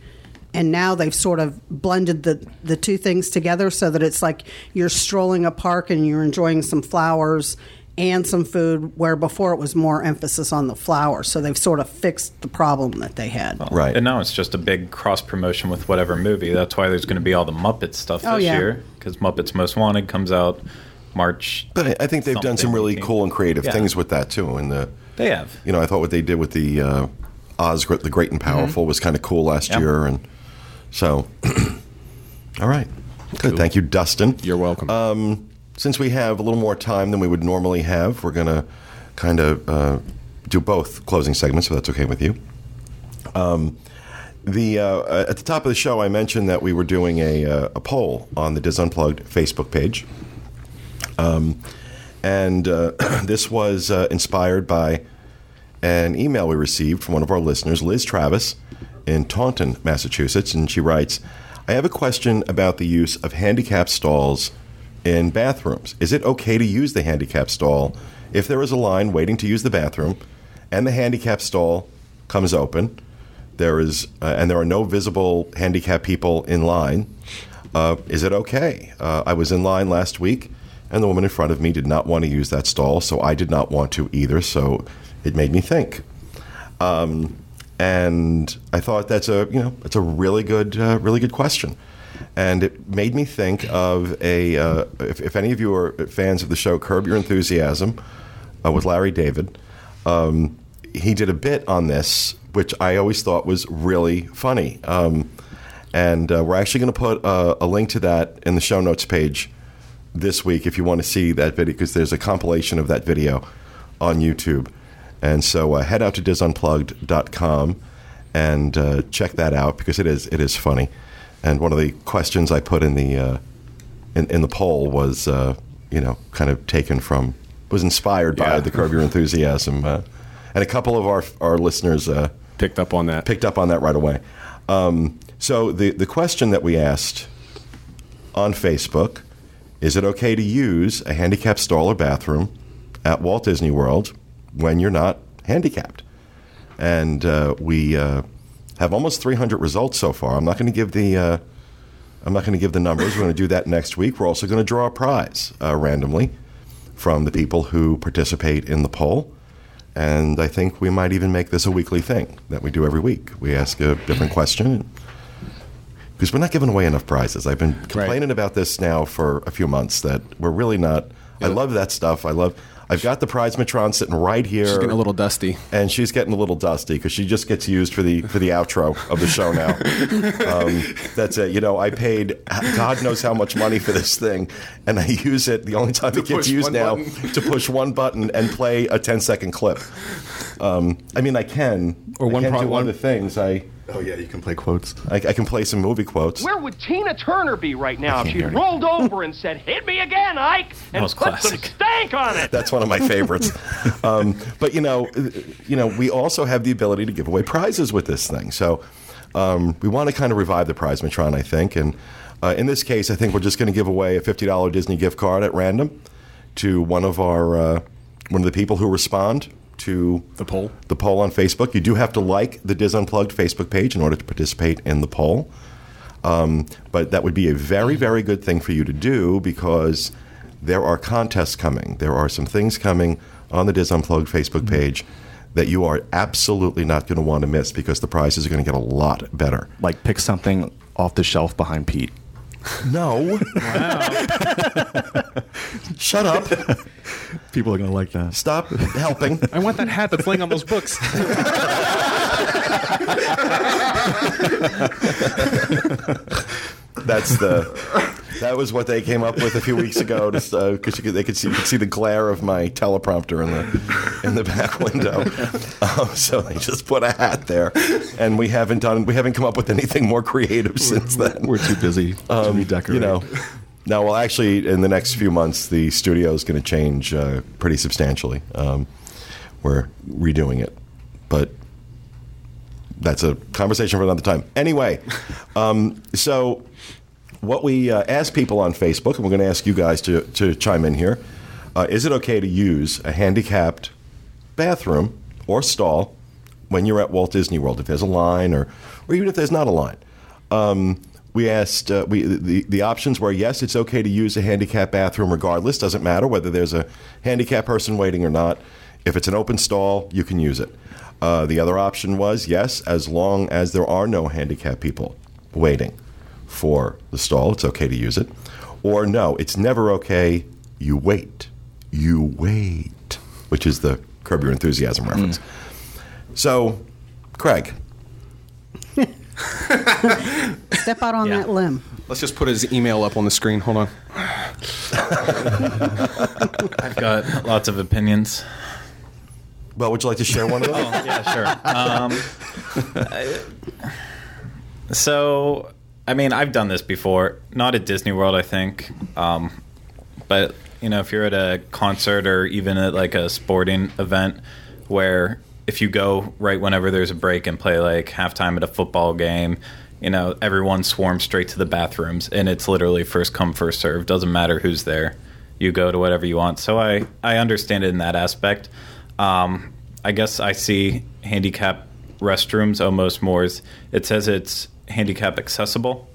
and now they've sort of blended the the two things together so that it's like you're strolling a park and you're enjoying some flowers and some food where before it was more emphasis on the flour. so they've sort of fixed the problem that they had Right. And now it's just a big cross promotion with whatever movie. That's why there's going to be all the Muppet stuff Oh, this yeah. year because Muppets Most Wanted comes out March. But I- I think they've done some really 18. cool and creative Yeah. things with that too. And the They have. you know, I thought what they did with the uh, Oz, the Great and Powerful, was kind of cool last Yep. year, and so. <clears throat> all right, good. Thank you, Dustin. You're welcome. Um, since we have a little more time than we would normally have, we're going to kind of uh, do both closing segments, if that's okay with you. Um, the uh, at the top of the show, I mentioned that we were doing a, uh, a poll on the Dis Unplugged Facebook page, um, and uh, <clears throat> this was uh, inspired by an email we received from one of our listeners, Liz Travis, in Taunton, Massachusetts, and she writes, "I have a question about the use of handicap stalls in bathrooms. Is it okay to use the handicap stall if there is a line waiting to use the bathroom, and the handicap stall comes open?" there is uh, and there are no visible handicapped people in line. Uh, is it okay? Uh, I was in line last week, and the woman in front of me did not want to use that stall, so I did not want to either. So it made me think, um, and I thought that's a you know it's a really good uh, really good question. And it made me think of a. Uh, if, if any of you are fans of the show Curb Your Enthusiasm uh, with Larry David, um, he did a bit on this, which I always thought was really funny. Um, and uh, we're actually going to put a, a link to that in the show notes page this week if you want to see that video, because there's a compilation of that video on YouTube. And so uh, head out to disunplugged.com and uh, check that out because it is it is funny. And one of the questions I put in the uh, in, in the poll was uh, you know kind of taken from was inspired by Yeah. the Curb Your <laughs> Enthusiasm, uh, and a couple of our our listeners uh, Picked up on that. picked up on that right away. Um, so the the question that we asked on Facebook is: It okay to use a handicapped stall or bathroom at Walt Disney World when you're not handicapped? And uh, we uh, have almost 300 results so far. I'm not going to give the uh, I'm not going to give the numbers. We're going to do that next week. We're also going to draw a prize uh, randomly from the people who participate in the poll. And I think we might even make this a weekly thing that we do every week. We ask a different question because we're not giving away enough prizes. I've been complaining about this now for a few months that we're really not. I love that stuff. I love. I've got the prize matron sitting right here She's getting a little dusty. and she's getting a little dusty because she just gets used for the for the outro of the show now. <laughs> um, that's it. You know, I paid God knows how much money for this thing, and I use it the only time it gets used now button. to push one button and play a 10 second clip. Um, I mean, I can. Or one I can pro- do one- other things. I, Oh yeah, you can play quotes. I I can play some movie quotes. Where would Tina Turner be right now if she rolled over and said, "Hit me again, Ike," <laughs> and put classic. some stank on it? That's one of my favorites. <laughs> <laughs> um, but you know, you know, we also have the ability to give away prizes with this thing. So um, we want to kind of revive the prize matron, I think. And uh, in this case, I think we're just going to give away a fifty dollar Disney gift card at random to one of our uh, one of the people who respond to The poll. the poll on Facebook. You do have to like the Dis Unplugged Facebook page in order to participate in the poll. Um, but that would be a very, very good thing for you to do because there are contests coming. There are some things coming on the Dis Unplugged Facebook page that you are absolutely not going to want to miss because the prizes are going to get a lot better. Like pick something off the shelf behind Pete. No. <laughs> <laughs> Shut up. People are gonna like that. Stop helping. I want that hat that's laying on those books. That's the. That was what they came up with a few weeks ago, because uh 'cause you could, they could see, you could see the glare of my teleprompter in the in the back window. Um, so they just put a hat there, and we haven't done we haven't come up with anything more creative since then. We're too busy to redecorate. Um, You know. Now, well, actually, in the next few months, the studio is going to change uh, pretty substantially. Um, we're redoing it, but that's a conversation for another time. Anyway, um, so what we uh, ask people on Facebook, and we're going to ask you guys to, to chime in here: uh, is it okay to use a handicapped bathroom or stall when you're at Walt Disney World? If there's a line, or or even if there's not a line, Um, we asked uh, we the the options were yes, it's okay to use a handicap bathroom regardless. Doesn't matter whether there's a handicap person waiting or not. If it's an open stall, you can use it. Uh, the other option was yes, as long as there are no handicap people waiting for the stall, it's okay to use it. Or no, it's never okay. You wait. You wait, which is the Curb Your Enthusiasm reference. So, Craig, <laughs> <laughs> Step out on Yeah. that limb. Let's just put his email up on the screen. Hold on. <laughs> I've got lots of opinions. well, would you like to share one of those? yeah, sure. Um, I- so, I mean, I've done this before, not at Disney World, I think, um, but you know, if you're at a concert or even at like a sporting event, where if you go right whenever there's a break and play like halftime at a football game. You know, everyone swarms straight to the bathrooms, and it's literally first come, first serve. Doesn't matter who's there. You go to whatever you want. So I, I understand it in that aspect. Um, I guess I see handicap restrooms almost more as it says it's handicap accessible.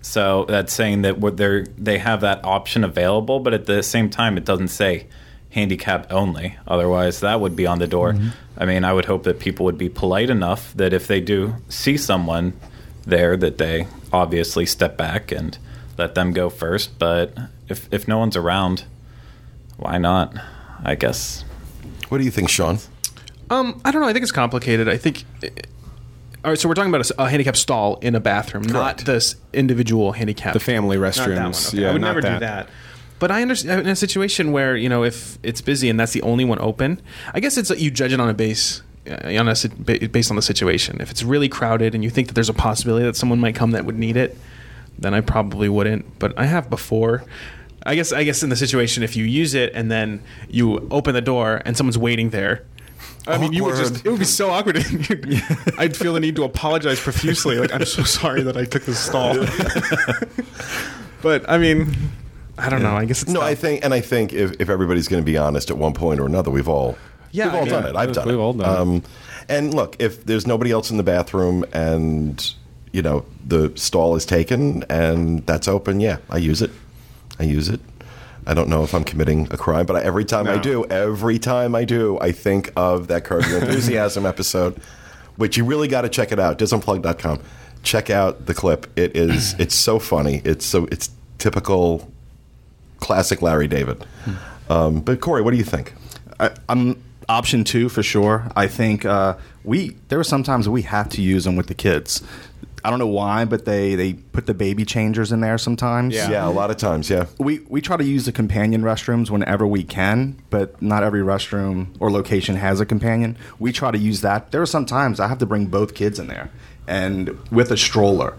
So that's saying that what they're they have that option available, but at the same time, it doesn't say handicap only. Otherwise, that would be on the door. I mean, I would hope that people would be polite enough that if they do see someone there, that they obviously step back and let them go first. But if if no one's around, why not? I guess what do you think, Sean? Um, I don't know. I think it's complicated. I think. All right, so we're talking about a handicap stall in a bathroom, not Correct. this individual handicap. The family Not that one, restrooms. okay. Yeah, I would not never do that. that. But I understand in a situation where you know if it's busy and that's the only one open, I guess it's that you judge it on a base Uh, on a based on the situation. If it's really crowded and you think that there's a possibility that someone might come that would need it, then I probably wouldn't. But I have before. I guess I guess in the situation if you use it and then you open the door and someone's waiting there. I mean, you would just, it would be so awkward. <laughs> I'd feel the need to apologize profusely. Like, I'm so sorry that I took this stall. <laughs> but, I mean, I don't know. I guess it's No, tough. I think, and I think if, if everybody's going to be honest at one point or another, we've all Yeah, we've all yeah. done it. I've done We've it. all done it. um, And look, if there's nobody else in the bathroom and you know the stall is taken and that's open, yeah, I use it. I use it. I don't know if I'm committing a crime, but I, every time I do, every time I do, I think of that Curb Your <laughs> Enthusiasm episode, which you really got to check it out. Disunplug.com. Check out the clip. It is. <clears throat> It's so funny. It's so. It's typical classic Larry David. Um, but Corey, what do you think? I, I'm option two for sure. I think uh, we there are sometimes we have to use them with the kids. I don't know why, but they they put the baby changers in there sometimes. Yeah, a lot of times. Yeah. We we try to use the companion restrooms whenever we can, but not every restroom or location has a companion. We try to use that. There are some times I have to bring both kids in there and with a stroller.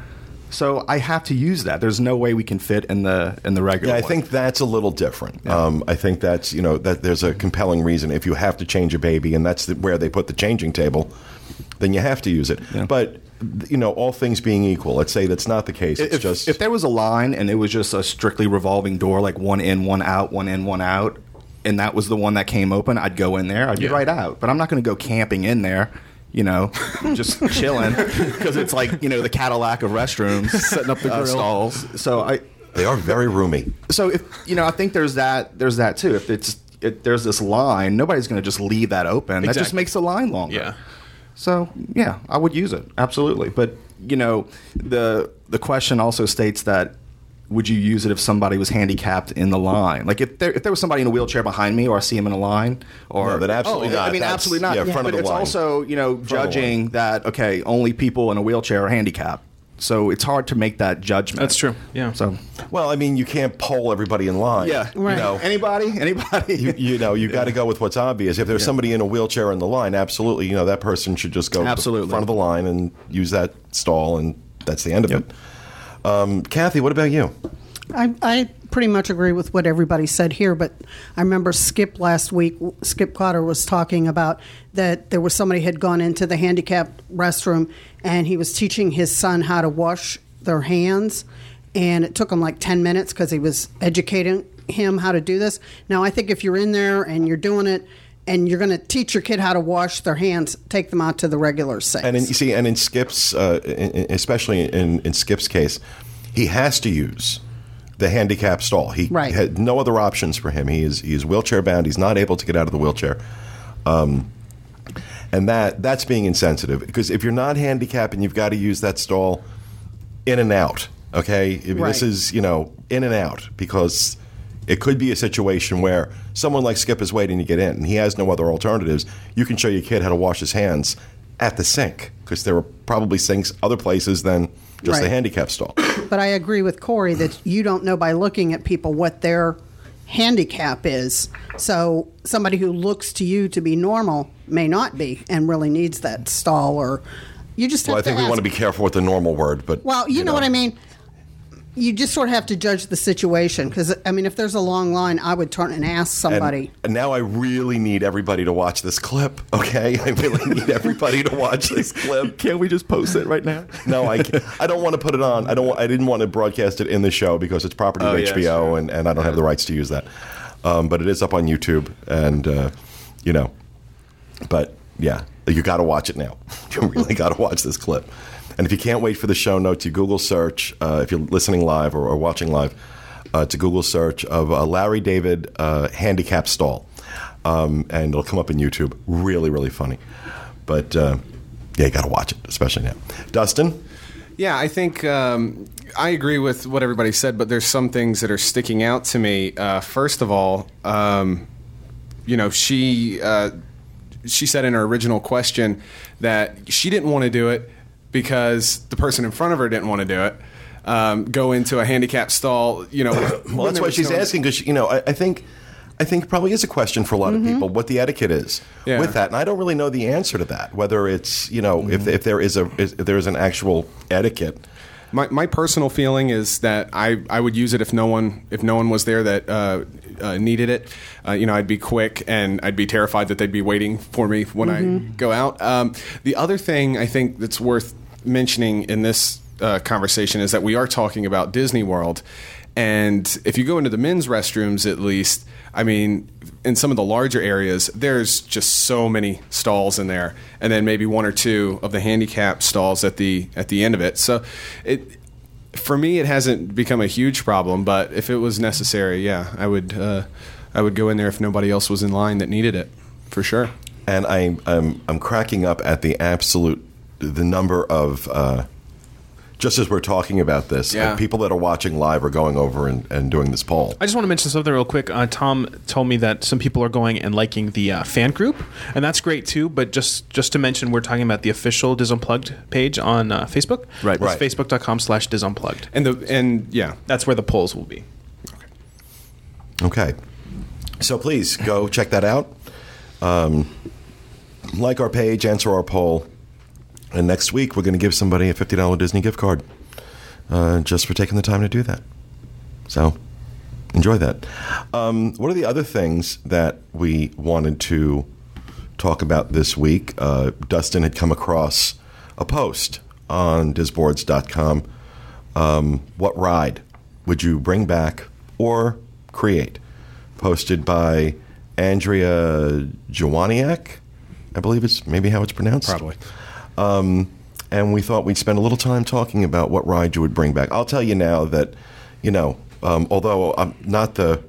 So I have to use that. There's no way we can fit in the in the regular. Yeah, I one. think that's a little different. Um, I think that's you know that there's a compelling reason if you have to change a baby, and that's the, where they put the changing table, then you have to use it. Yeah. But you know, all things being equal, let's say that's not the case. It's if, just if there was a line and it was just a strictly revolving door, like one in, one out, one in, one out, and that was the one that came open, I'd go in there. I'd Yeah. be right out. But I'm not going to go camping in there. You know, <laughs> just chilling because it's like you know the Cadillac of restrooms, <laughs> setting up the uh, grill. stalls. So I, they are very roomy. so if you know, I think there's that. There's that too. If it's if there's this line, nobody's going to just leave that open. That just makes the line longer. Yeah. So yeah, I would use it absolutely. But you know, the the question also states that would you use it if somebody was handicapped in the line? Like if there if there was somebody in a wheelchair behind me, or I see him in a line, or No, then absolutely Oh, not. I mean, That's- absolutely not. yeah, front of but the it's line. also you know of the judging that okay, only people in a wheelchair are handicapped. So it's hard to make that judgment. That's true. Yeah. So Well, I mean, you can't poll everybody in line. yeah, Right. You know, anybody, <laughs> anybody. you, you know, you got to go with what's obvious. If there's somebody in a wheelchair in the line, absolutely, you know, that person should just go to the Absolutely. front of the line and use that stall, and that's the end of it. Um, Kathy, what about you? I, I pretty much agree with what everybody said here, but I remember Skip last week. Skip Cotter was talking about that there was somebody had gone into the handicapped restroom and he was teaching his son how to wash their hands, and it took him like ten minutes because he was educating him how to do this. Now I think if you're in there and you're doing it and you're going to teach your kid how to wash their hands, take them out to the regular sinks. And in, you see, and in Skip's, uh, in, especially in, in Skip's case, he has to use the handicap stall. He Right. had no other options for him. He is he is wheelchair bound. He's not able to get out of the wheelchair. Um, and that that's being insensitive because if you're not handicapped and you've got to use that stall in and out, okay, Right. this is you know in and out because it could be a situation where someone like Skip is waiting to get in and he has no other alternatives. You can show your kid how to wash his hands at the sink because there are probably sinks other places than just the Right. handicap stall. <coughs> But I agree with Corey that you don't know by looking at people what their handicap is. So somebody who looks to you to be normal may not be and really needs that stall or you just have well, I think we want to be careful with the normal word, but Well, you, know, what I mean. You just sort of have to judge the situation because I mean, if there's a long line, I would turn and ask somebody. And now I really need everybody to watch this clip. Okay, I really need everybody to watch this clip. <laughs> Can't we just post it right now? No, I, can't. I don't want to put it on. I don't. wa- I didn't want to broadcast it in the show because it's property Oh, of yeah, HBO, sure. and, and I don't have the rights to use that. Um, but it is up on YouTube, and uh, you know, but yeah, you got to watch it now. <laughs> You really got to watch this clip. And if you can't wait for the show notes, you Google search uh, if you're listening live or, or watching live. Uh, to Google search of uh, Larry David uh, handicap stall, um, and it'll come up in YouTube. Really, really funny. But uh, yeah, you got to watch it, especially now. Dustin, Yeah, I think um, I agree with what everybody said, but there's some things that are sticking out to me. Uh, first of all, um, you know, she she said in her original question that she didn't want to do it because the person in front of her didn't want to do it. Um, go into a handicap stall, you know. Well, that's why she's asking because you know I, I think I think probably is a question for a lot of people what the etiquette is Yeah. with that, and I don't really know the answer to that. Whether it's you know if if there is a if there is an actual etiquette. My, my personal feeling is that I, I would use it if no one if no one was there that uh, uh, needed it. Uh, you know, I'd be quick and I'd be terrified that they'd be waiting for me when I go out. Um, the other thing I think that's worth mentioning in this uh, conversation is that we are talking about Disney World, and if you go into the men's restrooms, at least, I mean, in some of the larger areas, there's just so many stalls in there, and then maybe one or two of the handicap stalls at the at the end of it. So, it for me, it hasn't become a huge problem. But if it was necessary, yeah, I would uh, I would go in there if nobody else was in line that needed it, for sure. And I, I'm I'm cracking up at the absolute the number of uh, just as we're talking about this, Yeah. uh, people that are watching live are going over and, and doing this poll. I just want to mention something real quick. Uh, Tom told me that some people are going and liking the uh, fan group, and that's great too. But just just to mention, we're talking about the official Dis Unplugged page on uh, Facebook. Right. It's Right. Facebook.com slash Dis Unplugged. And the and yeah, That's where the polls will be. Okay. So please go check that out. Um, like our page, answer our poll. And next week, we're going to give somebody a $50 Disney gift card uh, just for taking the time to do that. So enjoy that. Um, what are the other things that we wanted to talk about this week? Uh, Dustin had come across a post on disboards.com. Um, what ride would you bring back or create? Posted by Andrea Jawaniak, I believe it's maybe how it's pronounced. probably. Um, and we thought we'd spend a little time talking about what ride you would bring back. I'll tell you now that, you know, um, although I'm not the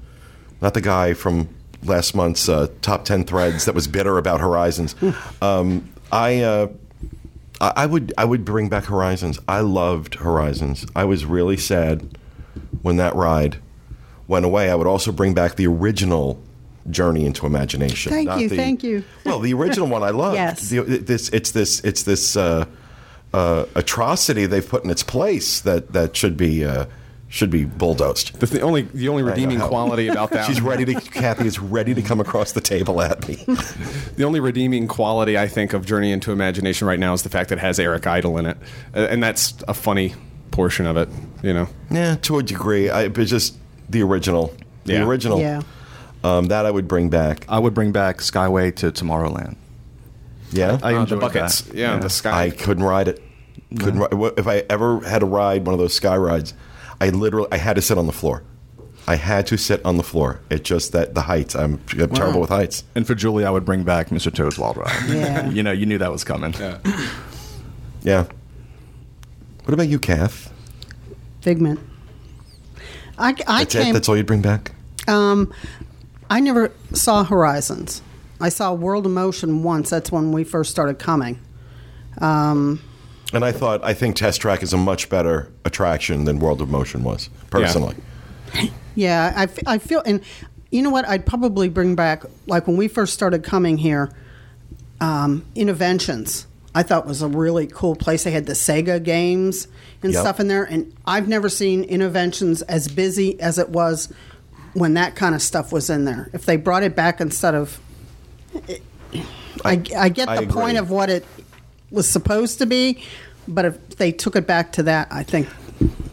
not the guy from last month's uh, top ten threads that was bitter about Horizons, <laughs> um, I. Uh, I I would I would bring back Horizons. I loved Horizons. I was really sad when that ride went away. I would also bring back the original Journey into Imagination. Thank not you, the- thank you. Well, the original one I love. Yes. The- this it's this it's this uh, uh, atrocity they've put in its place that that should be uh, should be bulldozed. The, the only the only redeeming quality about that She's ready to. Kathy is ready to come across the table at me. <laughs> The only redeeming quality I think of Journey into Imagination right now is the fact that it has Eric Idle in it, Uh, and that's a funny portion of it. You know, yeah, to a degree. I, but just the original. The Yeah. original. Yeah. Um, that I would bring back. I would bring back Skyway to Tomorrowland. Yeah. I Uh, the enjoyed buckets, that. yeah, the sky. I couldn't ride it. Couldn't ride. If I ever had to ride one of those sky rides, I literally I had to sit on the floor. I had to sit on the floor. It just that the heights. I'm, I'm terrible with heights. And for Julie, I would bring back Mr. Toad's Wild Ride. Yeah. <laughs> you know, you knew that was coming. Yeah. What about you, Kath? Figment. I, I That's it. came. That's all you'd bring back. Um, I never saw Horizons. I saw World of Motion once. That's when we first started coming. Um, And I thought I think Test Track is a much better attraction than World of Motion was personally. yeah, I, f- I feel, and you know what? I'd probably bring back like when we first started coming here. Um, Innoventions. I thought was a really cool place. They had the Sega games and Yep. stuff in there, and I've never seen Innoventions as busy as it was when that kind of stuff was in there. If they brought it back instead of I, I get the point of what it was supposed to be, but if they took it back to that, I think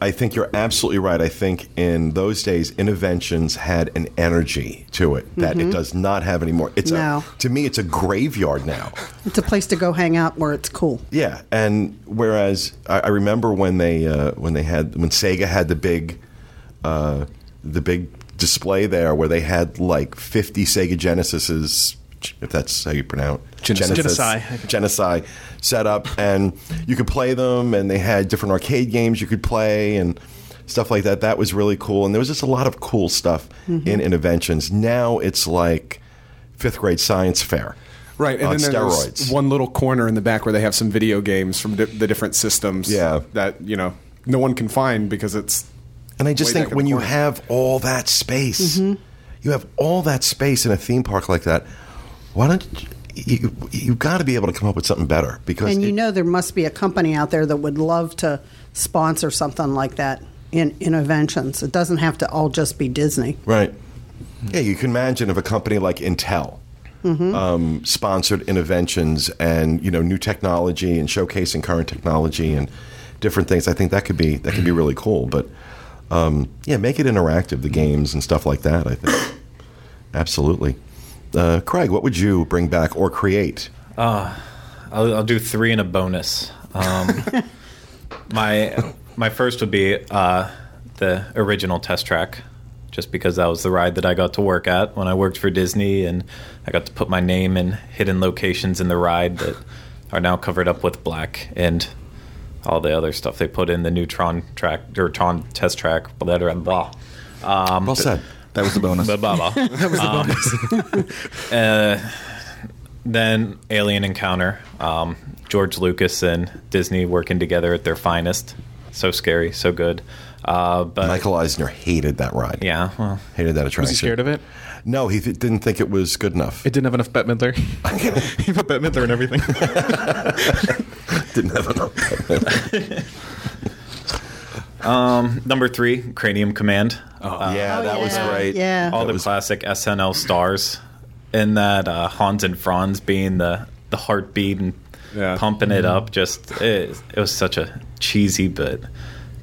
I think you're absolutely right. I think in those days, Innoventions had an energy to it that it does not have anymore. It's Mm-hmm. No. a, to me, it's a graveyard now. it's a place to go hang out where it's cool. Yeah, and whereas I, I remember when they uh, when they had when Sega had the big uh, the big display there where they had like 50 Sega Genesises, if that's how you pronounce Genesis. Genesis, Genesis set up, and you could play them, and they had different arcade games you could play and stuff like that. That was really cool, and there was just a lot of cool stuff mm-hmm. in Innoventions. Now it's like fifth grade science fair. Right, and on then steroids. there's one little corner in the back where they have some video games from di- the different systems. Yeah. that you know no one can find because it's And I just think when you have all that space, Mm-hmm. you have all that space in a theme park like that. Why don't you? You, you got to be able to come up with something better because And you it- know there must be a company out there that would love to sponsor something like that in Innoventions. It doesn't have to all just be Disney. right? Yeah, you can imagine if a company like Intel Mm-hmm. um, sponsored Innoventions and you know new technology and showcasing current technology and different things. I think that could be that could be really cool. But um, yeah, make it interactive, the games and stuff like that. I think <coughs> absolutely. Uh, Craig, what would you bring back or create? I'll, I'll do three and a bonus. Um, <laughs> my my first would be uh, the original test track, just because that was the ride that I got to work at when I worked for Disney, and I got to put my name in hidden locations in the ride that are now covered up with black and all the other stuff they put in the neutron track or Tron test track. Blah blah blah. Um, Well said. That was the bonus. Blah, blah, blah. <laughs> that was the bonus. <laughs> uh, then Alien Encounter. Um, George Lucas and Disney working together at their finest. So scary, so good. Uh, but Michael Eisner hated that ride. yeah, well, hated that attraction. Was he scared of it? No, he th- didn't think it was good enough. It didn't have enough Bette Midler. <laughs> he put Bette Midler in everything. <laughs> didn't have enough. number three, Cranium Command. Uh, yeah, Oh, that was yeah. great. Yeah. all That the was- classic SNL stars. In that uh, Hans and Franz being the the heartbeat and Yeah. pumping it up, just it, it was such a cheesy but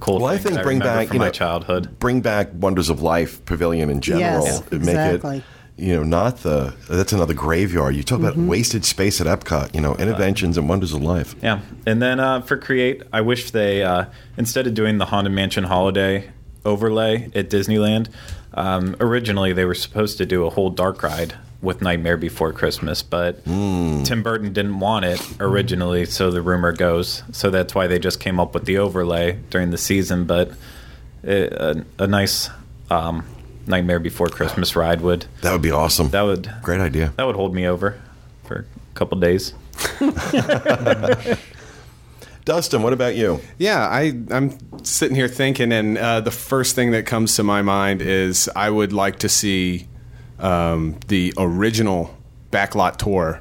cool. Well, I think that bring remember back from you my know childhood. Bring back Wonders of Life Pavilion in general. Yes, Make exactly. it you know not the that's another graveyard. You talk about wasted space at Epcot. You know Innoventions and Wonders of Life. Yeah, and then uh, for Create, I wish they uh, instead of doing the Haunted Mansion holiday overlay at Disneyland, um, originally they were supposed to do a whole dark ride with Nightmare Before Christmas, but Tim Burton didn't want it originally, so the rumor goes. So that's why they just came up with the overlay during the season. But it, a, a nice um, Nightmare Before Christmas ride would That would be awesome. that would Great idea. that would hold me over for a couple days. <laughs> Dustin, what about you? Yeah, I, I'm sitting here thinking, and uh, the first thing that comes to my mind is I would like to see um, the original backlot tour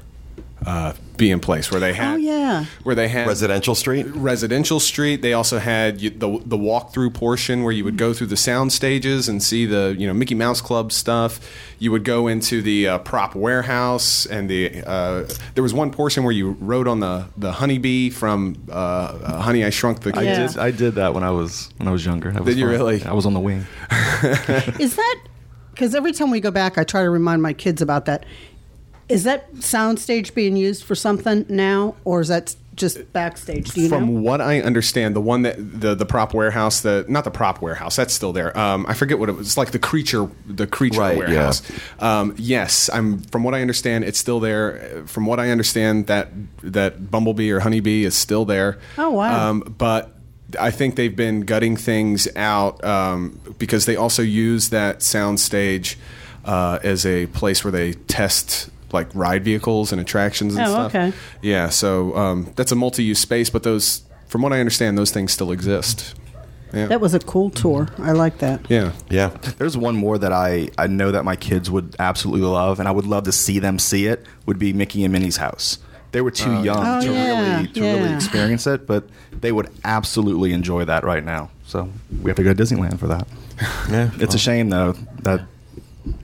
uh, be in place, where they had, Oh, yeah. where they had Residential Street. residential street. They also had you, the the walkthrough portion where you would go through the sound stages and see the you know Mickey Mouse Club stuff. You would go into the uh, prop warehouse and the uh, there was one portion where you rode on the the honeybee from uh, uh, Honey I Shrunk the I Kids. Yeah. did. I did that when I was when I was younger. That was Did you really? I was on the wing. <laughs> <laughs> Is that because every time we go back, I try to remind my kids about that. Is that soundstage being used for something now, or is that just backstage? Do you From know? what I understand, the one that the the prop warehouse, the not the prop warehouse, that's still there. Um, I forget what it was. It's like the creature, the creature Right, warehouse. Um, yes, I'm. From what I understand, it's still there. From what I understand, that that bumblebee or honeybee is still there. Oh, wow. Um, but I think they've been gutting things out um, because they also use that soundstage uh, as a place where they test like ride vehicles and attractions and Oh, stuff. okay. Yeah, so um, that's a multi-use space, but those, from what I understand, those things still exist. Yeah. That was a cool tour. I like that. yeah. Yeah. There's one more that I, I know that my kids would absolutely love, and I would love to see them see it. Would be Mickey and Minnie's house. They were too oh, young Oh, to yeah, really to really experience it, but they would absolutely enjoy that right now. So we have to go to Disneyland for that. <laughs> Yeah. It's a shame though that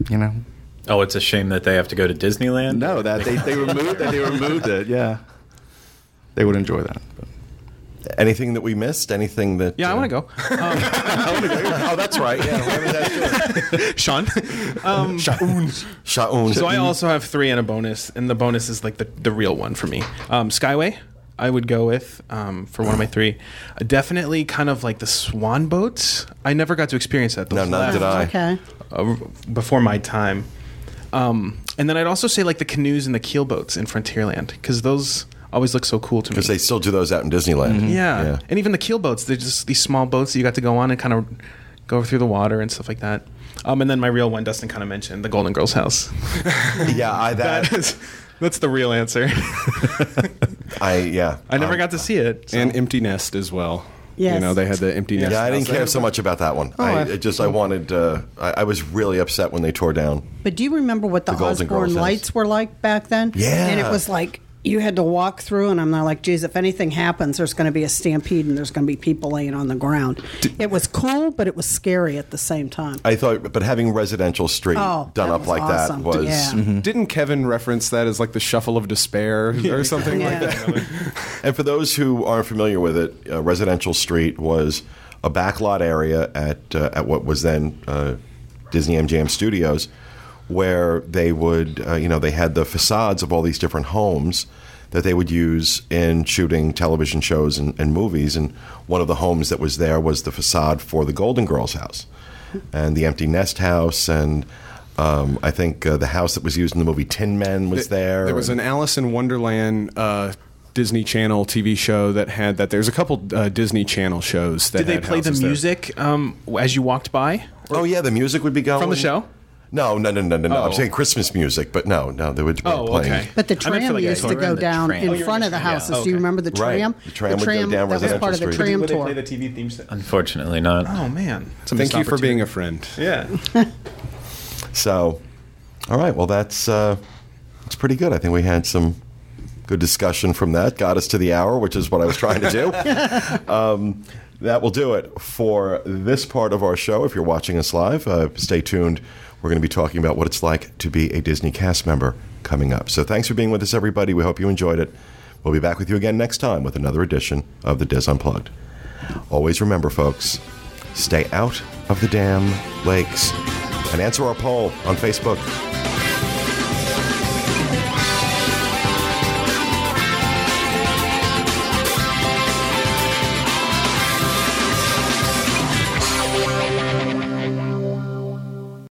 you know Oh, it's a shame that they have to go to Disneyland. no that they, they removed that they removed it. Yeah, they would enjoy that. But. Anything that we missed? Anything that? Yeah, I uh, <laughs> want to go. oh, that's right. Yeah. why would that do it? Sean. Um, Sha'un. so I also have three and a bonus, and the bonus is like the, the real one for me. Um, Skyway, I would go with um, for one of my three. Uh, definitely kind of like the swan boats. I never got to experience that. No, Those neither did I. Okay. uh, before my time. Um, and then I'd also say like the canoes and the keel boats in Frontierland because those always look so cool to me. Because they still do those out in Disneyland. yeah. Yeah. and even the keel boats, they're just these small boats that you got to go on and kind of go through the water and stuff like that. Um, and then my real one, Dustin kind of mentioned the Golden Girls house. <laughs> Yeah. I that. That is, that's the real answer. <laughs> I yeah. I never Um, got to see it. so- And Empty Nest as well. Yes. You know, they had the Empty Nest. Yeah, I didn't care so much about that one. I, I- it just I wanted. Uh, I, I was really upset when they tore down. But do you remember what the, The Golden Osborne Girls house. lights were like back then? Yeah. And it was like you had to walk through, and I'm not like, geez, if anything happens, there's going to be a stampede and there's going to be people laying on the ground. It was cool, but it was scary at the same time. I thought, but having residential street Oh, done up like awesome. that was. Yeah. Mhm. Didn't Kevin reference that as like the shuffle of despair or something like that? <laughs> And for those who aren't familiar with it, uh, Residential Street was a backlot area at uh, at what was then uh, Disney MGM Studios, where they would, uh, you know, they had the facades of all these different homes that they would use in shooting television shows and, and movies. And one of the homes that was there was the facade for the Golden Girls house, and the Empty Nest house, and um, I think uh, the house that was used in the movie Tin Men was there. There was an Alice in Wonderland uh, Disney Channel TV show that had that. There's a couple uh, Disney Channel shows that Did they had play the music um, as you walked by? Oh yeah, the music would be going From the show? No, no, no, no, no. no. I'm Oh. saying Christmas music, but no, no, they would be Oh, playing. okay. But the I didn't feel tram like used to go down tram. in Oh, front of the houses. yeah. Do you remember the Right. tram? The tram would go down that was part of the Street. tram Would they tour. play the TV theme? st- Unfortunately, not. Oh man! It's Thank you for being a friend. Yeah. <laughs> So, all right. Well, that's uh, that's pretty good. I think we had some good discussion from that. Got us to the hour, which is what I was trying to do. <laughs> um, that will do it for this part of our show. If you're watching us live, uh, stay tuned. We're going to be talking about what it's like to be a Disney cast member coming up. So, thanks for being with us, everybody. We hope you enjoyed it. We'll be back with you again next time with another edition of the Dis Unplugged. Always remember, folks, stay out of the damn lakes and answer our poll on Facebook.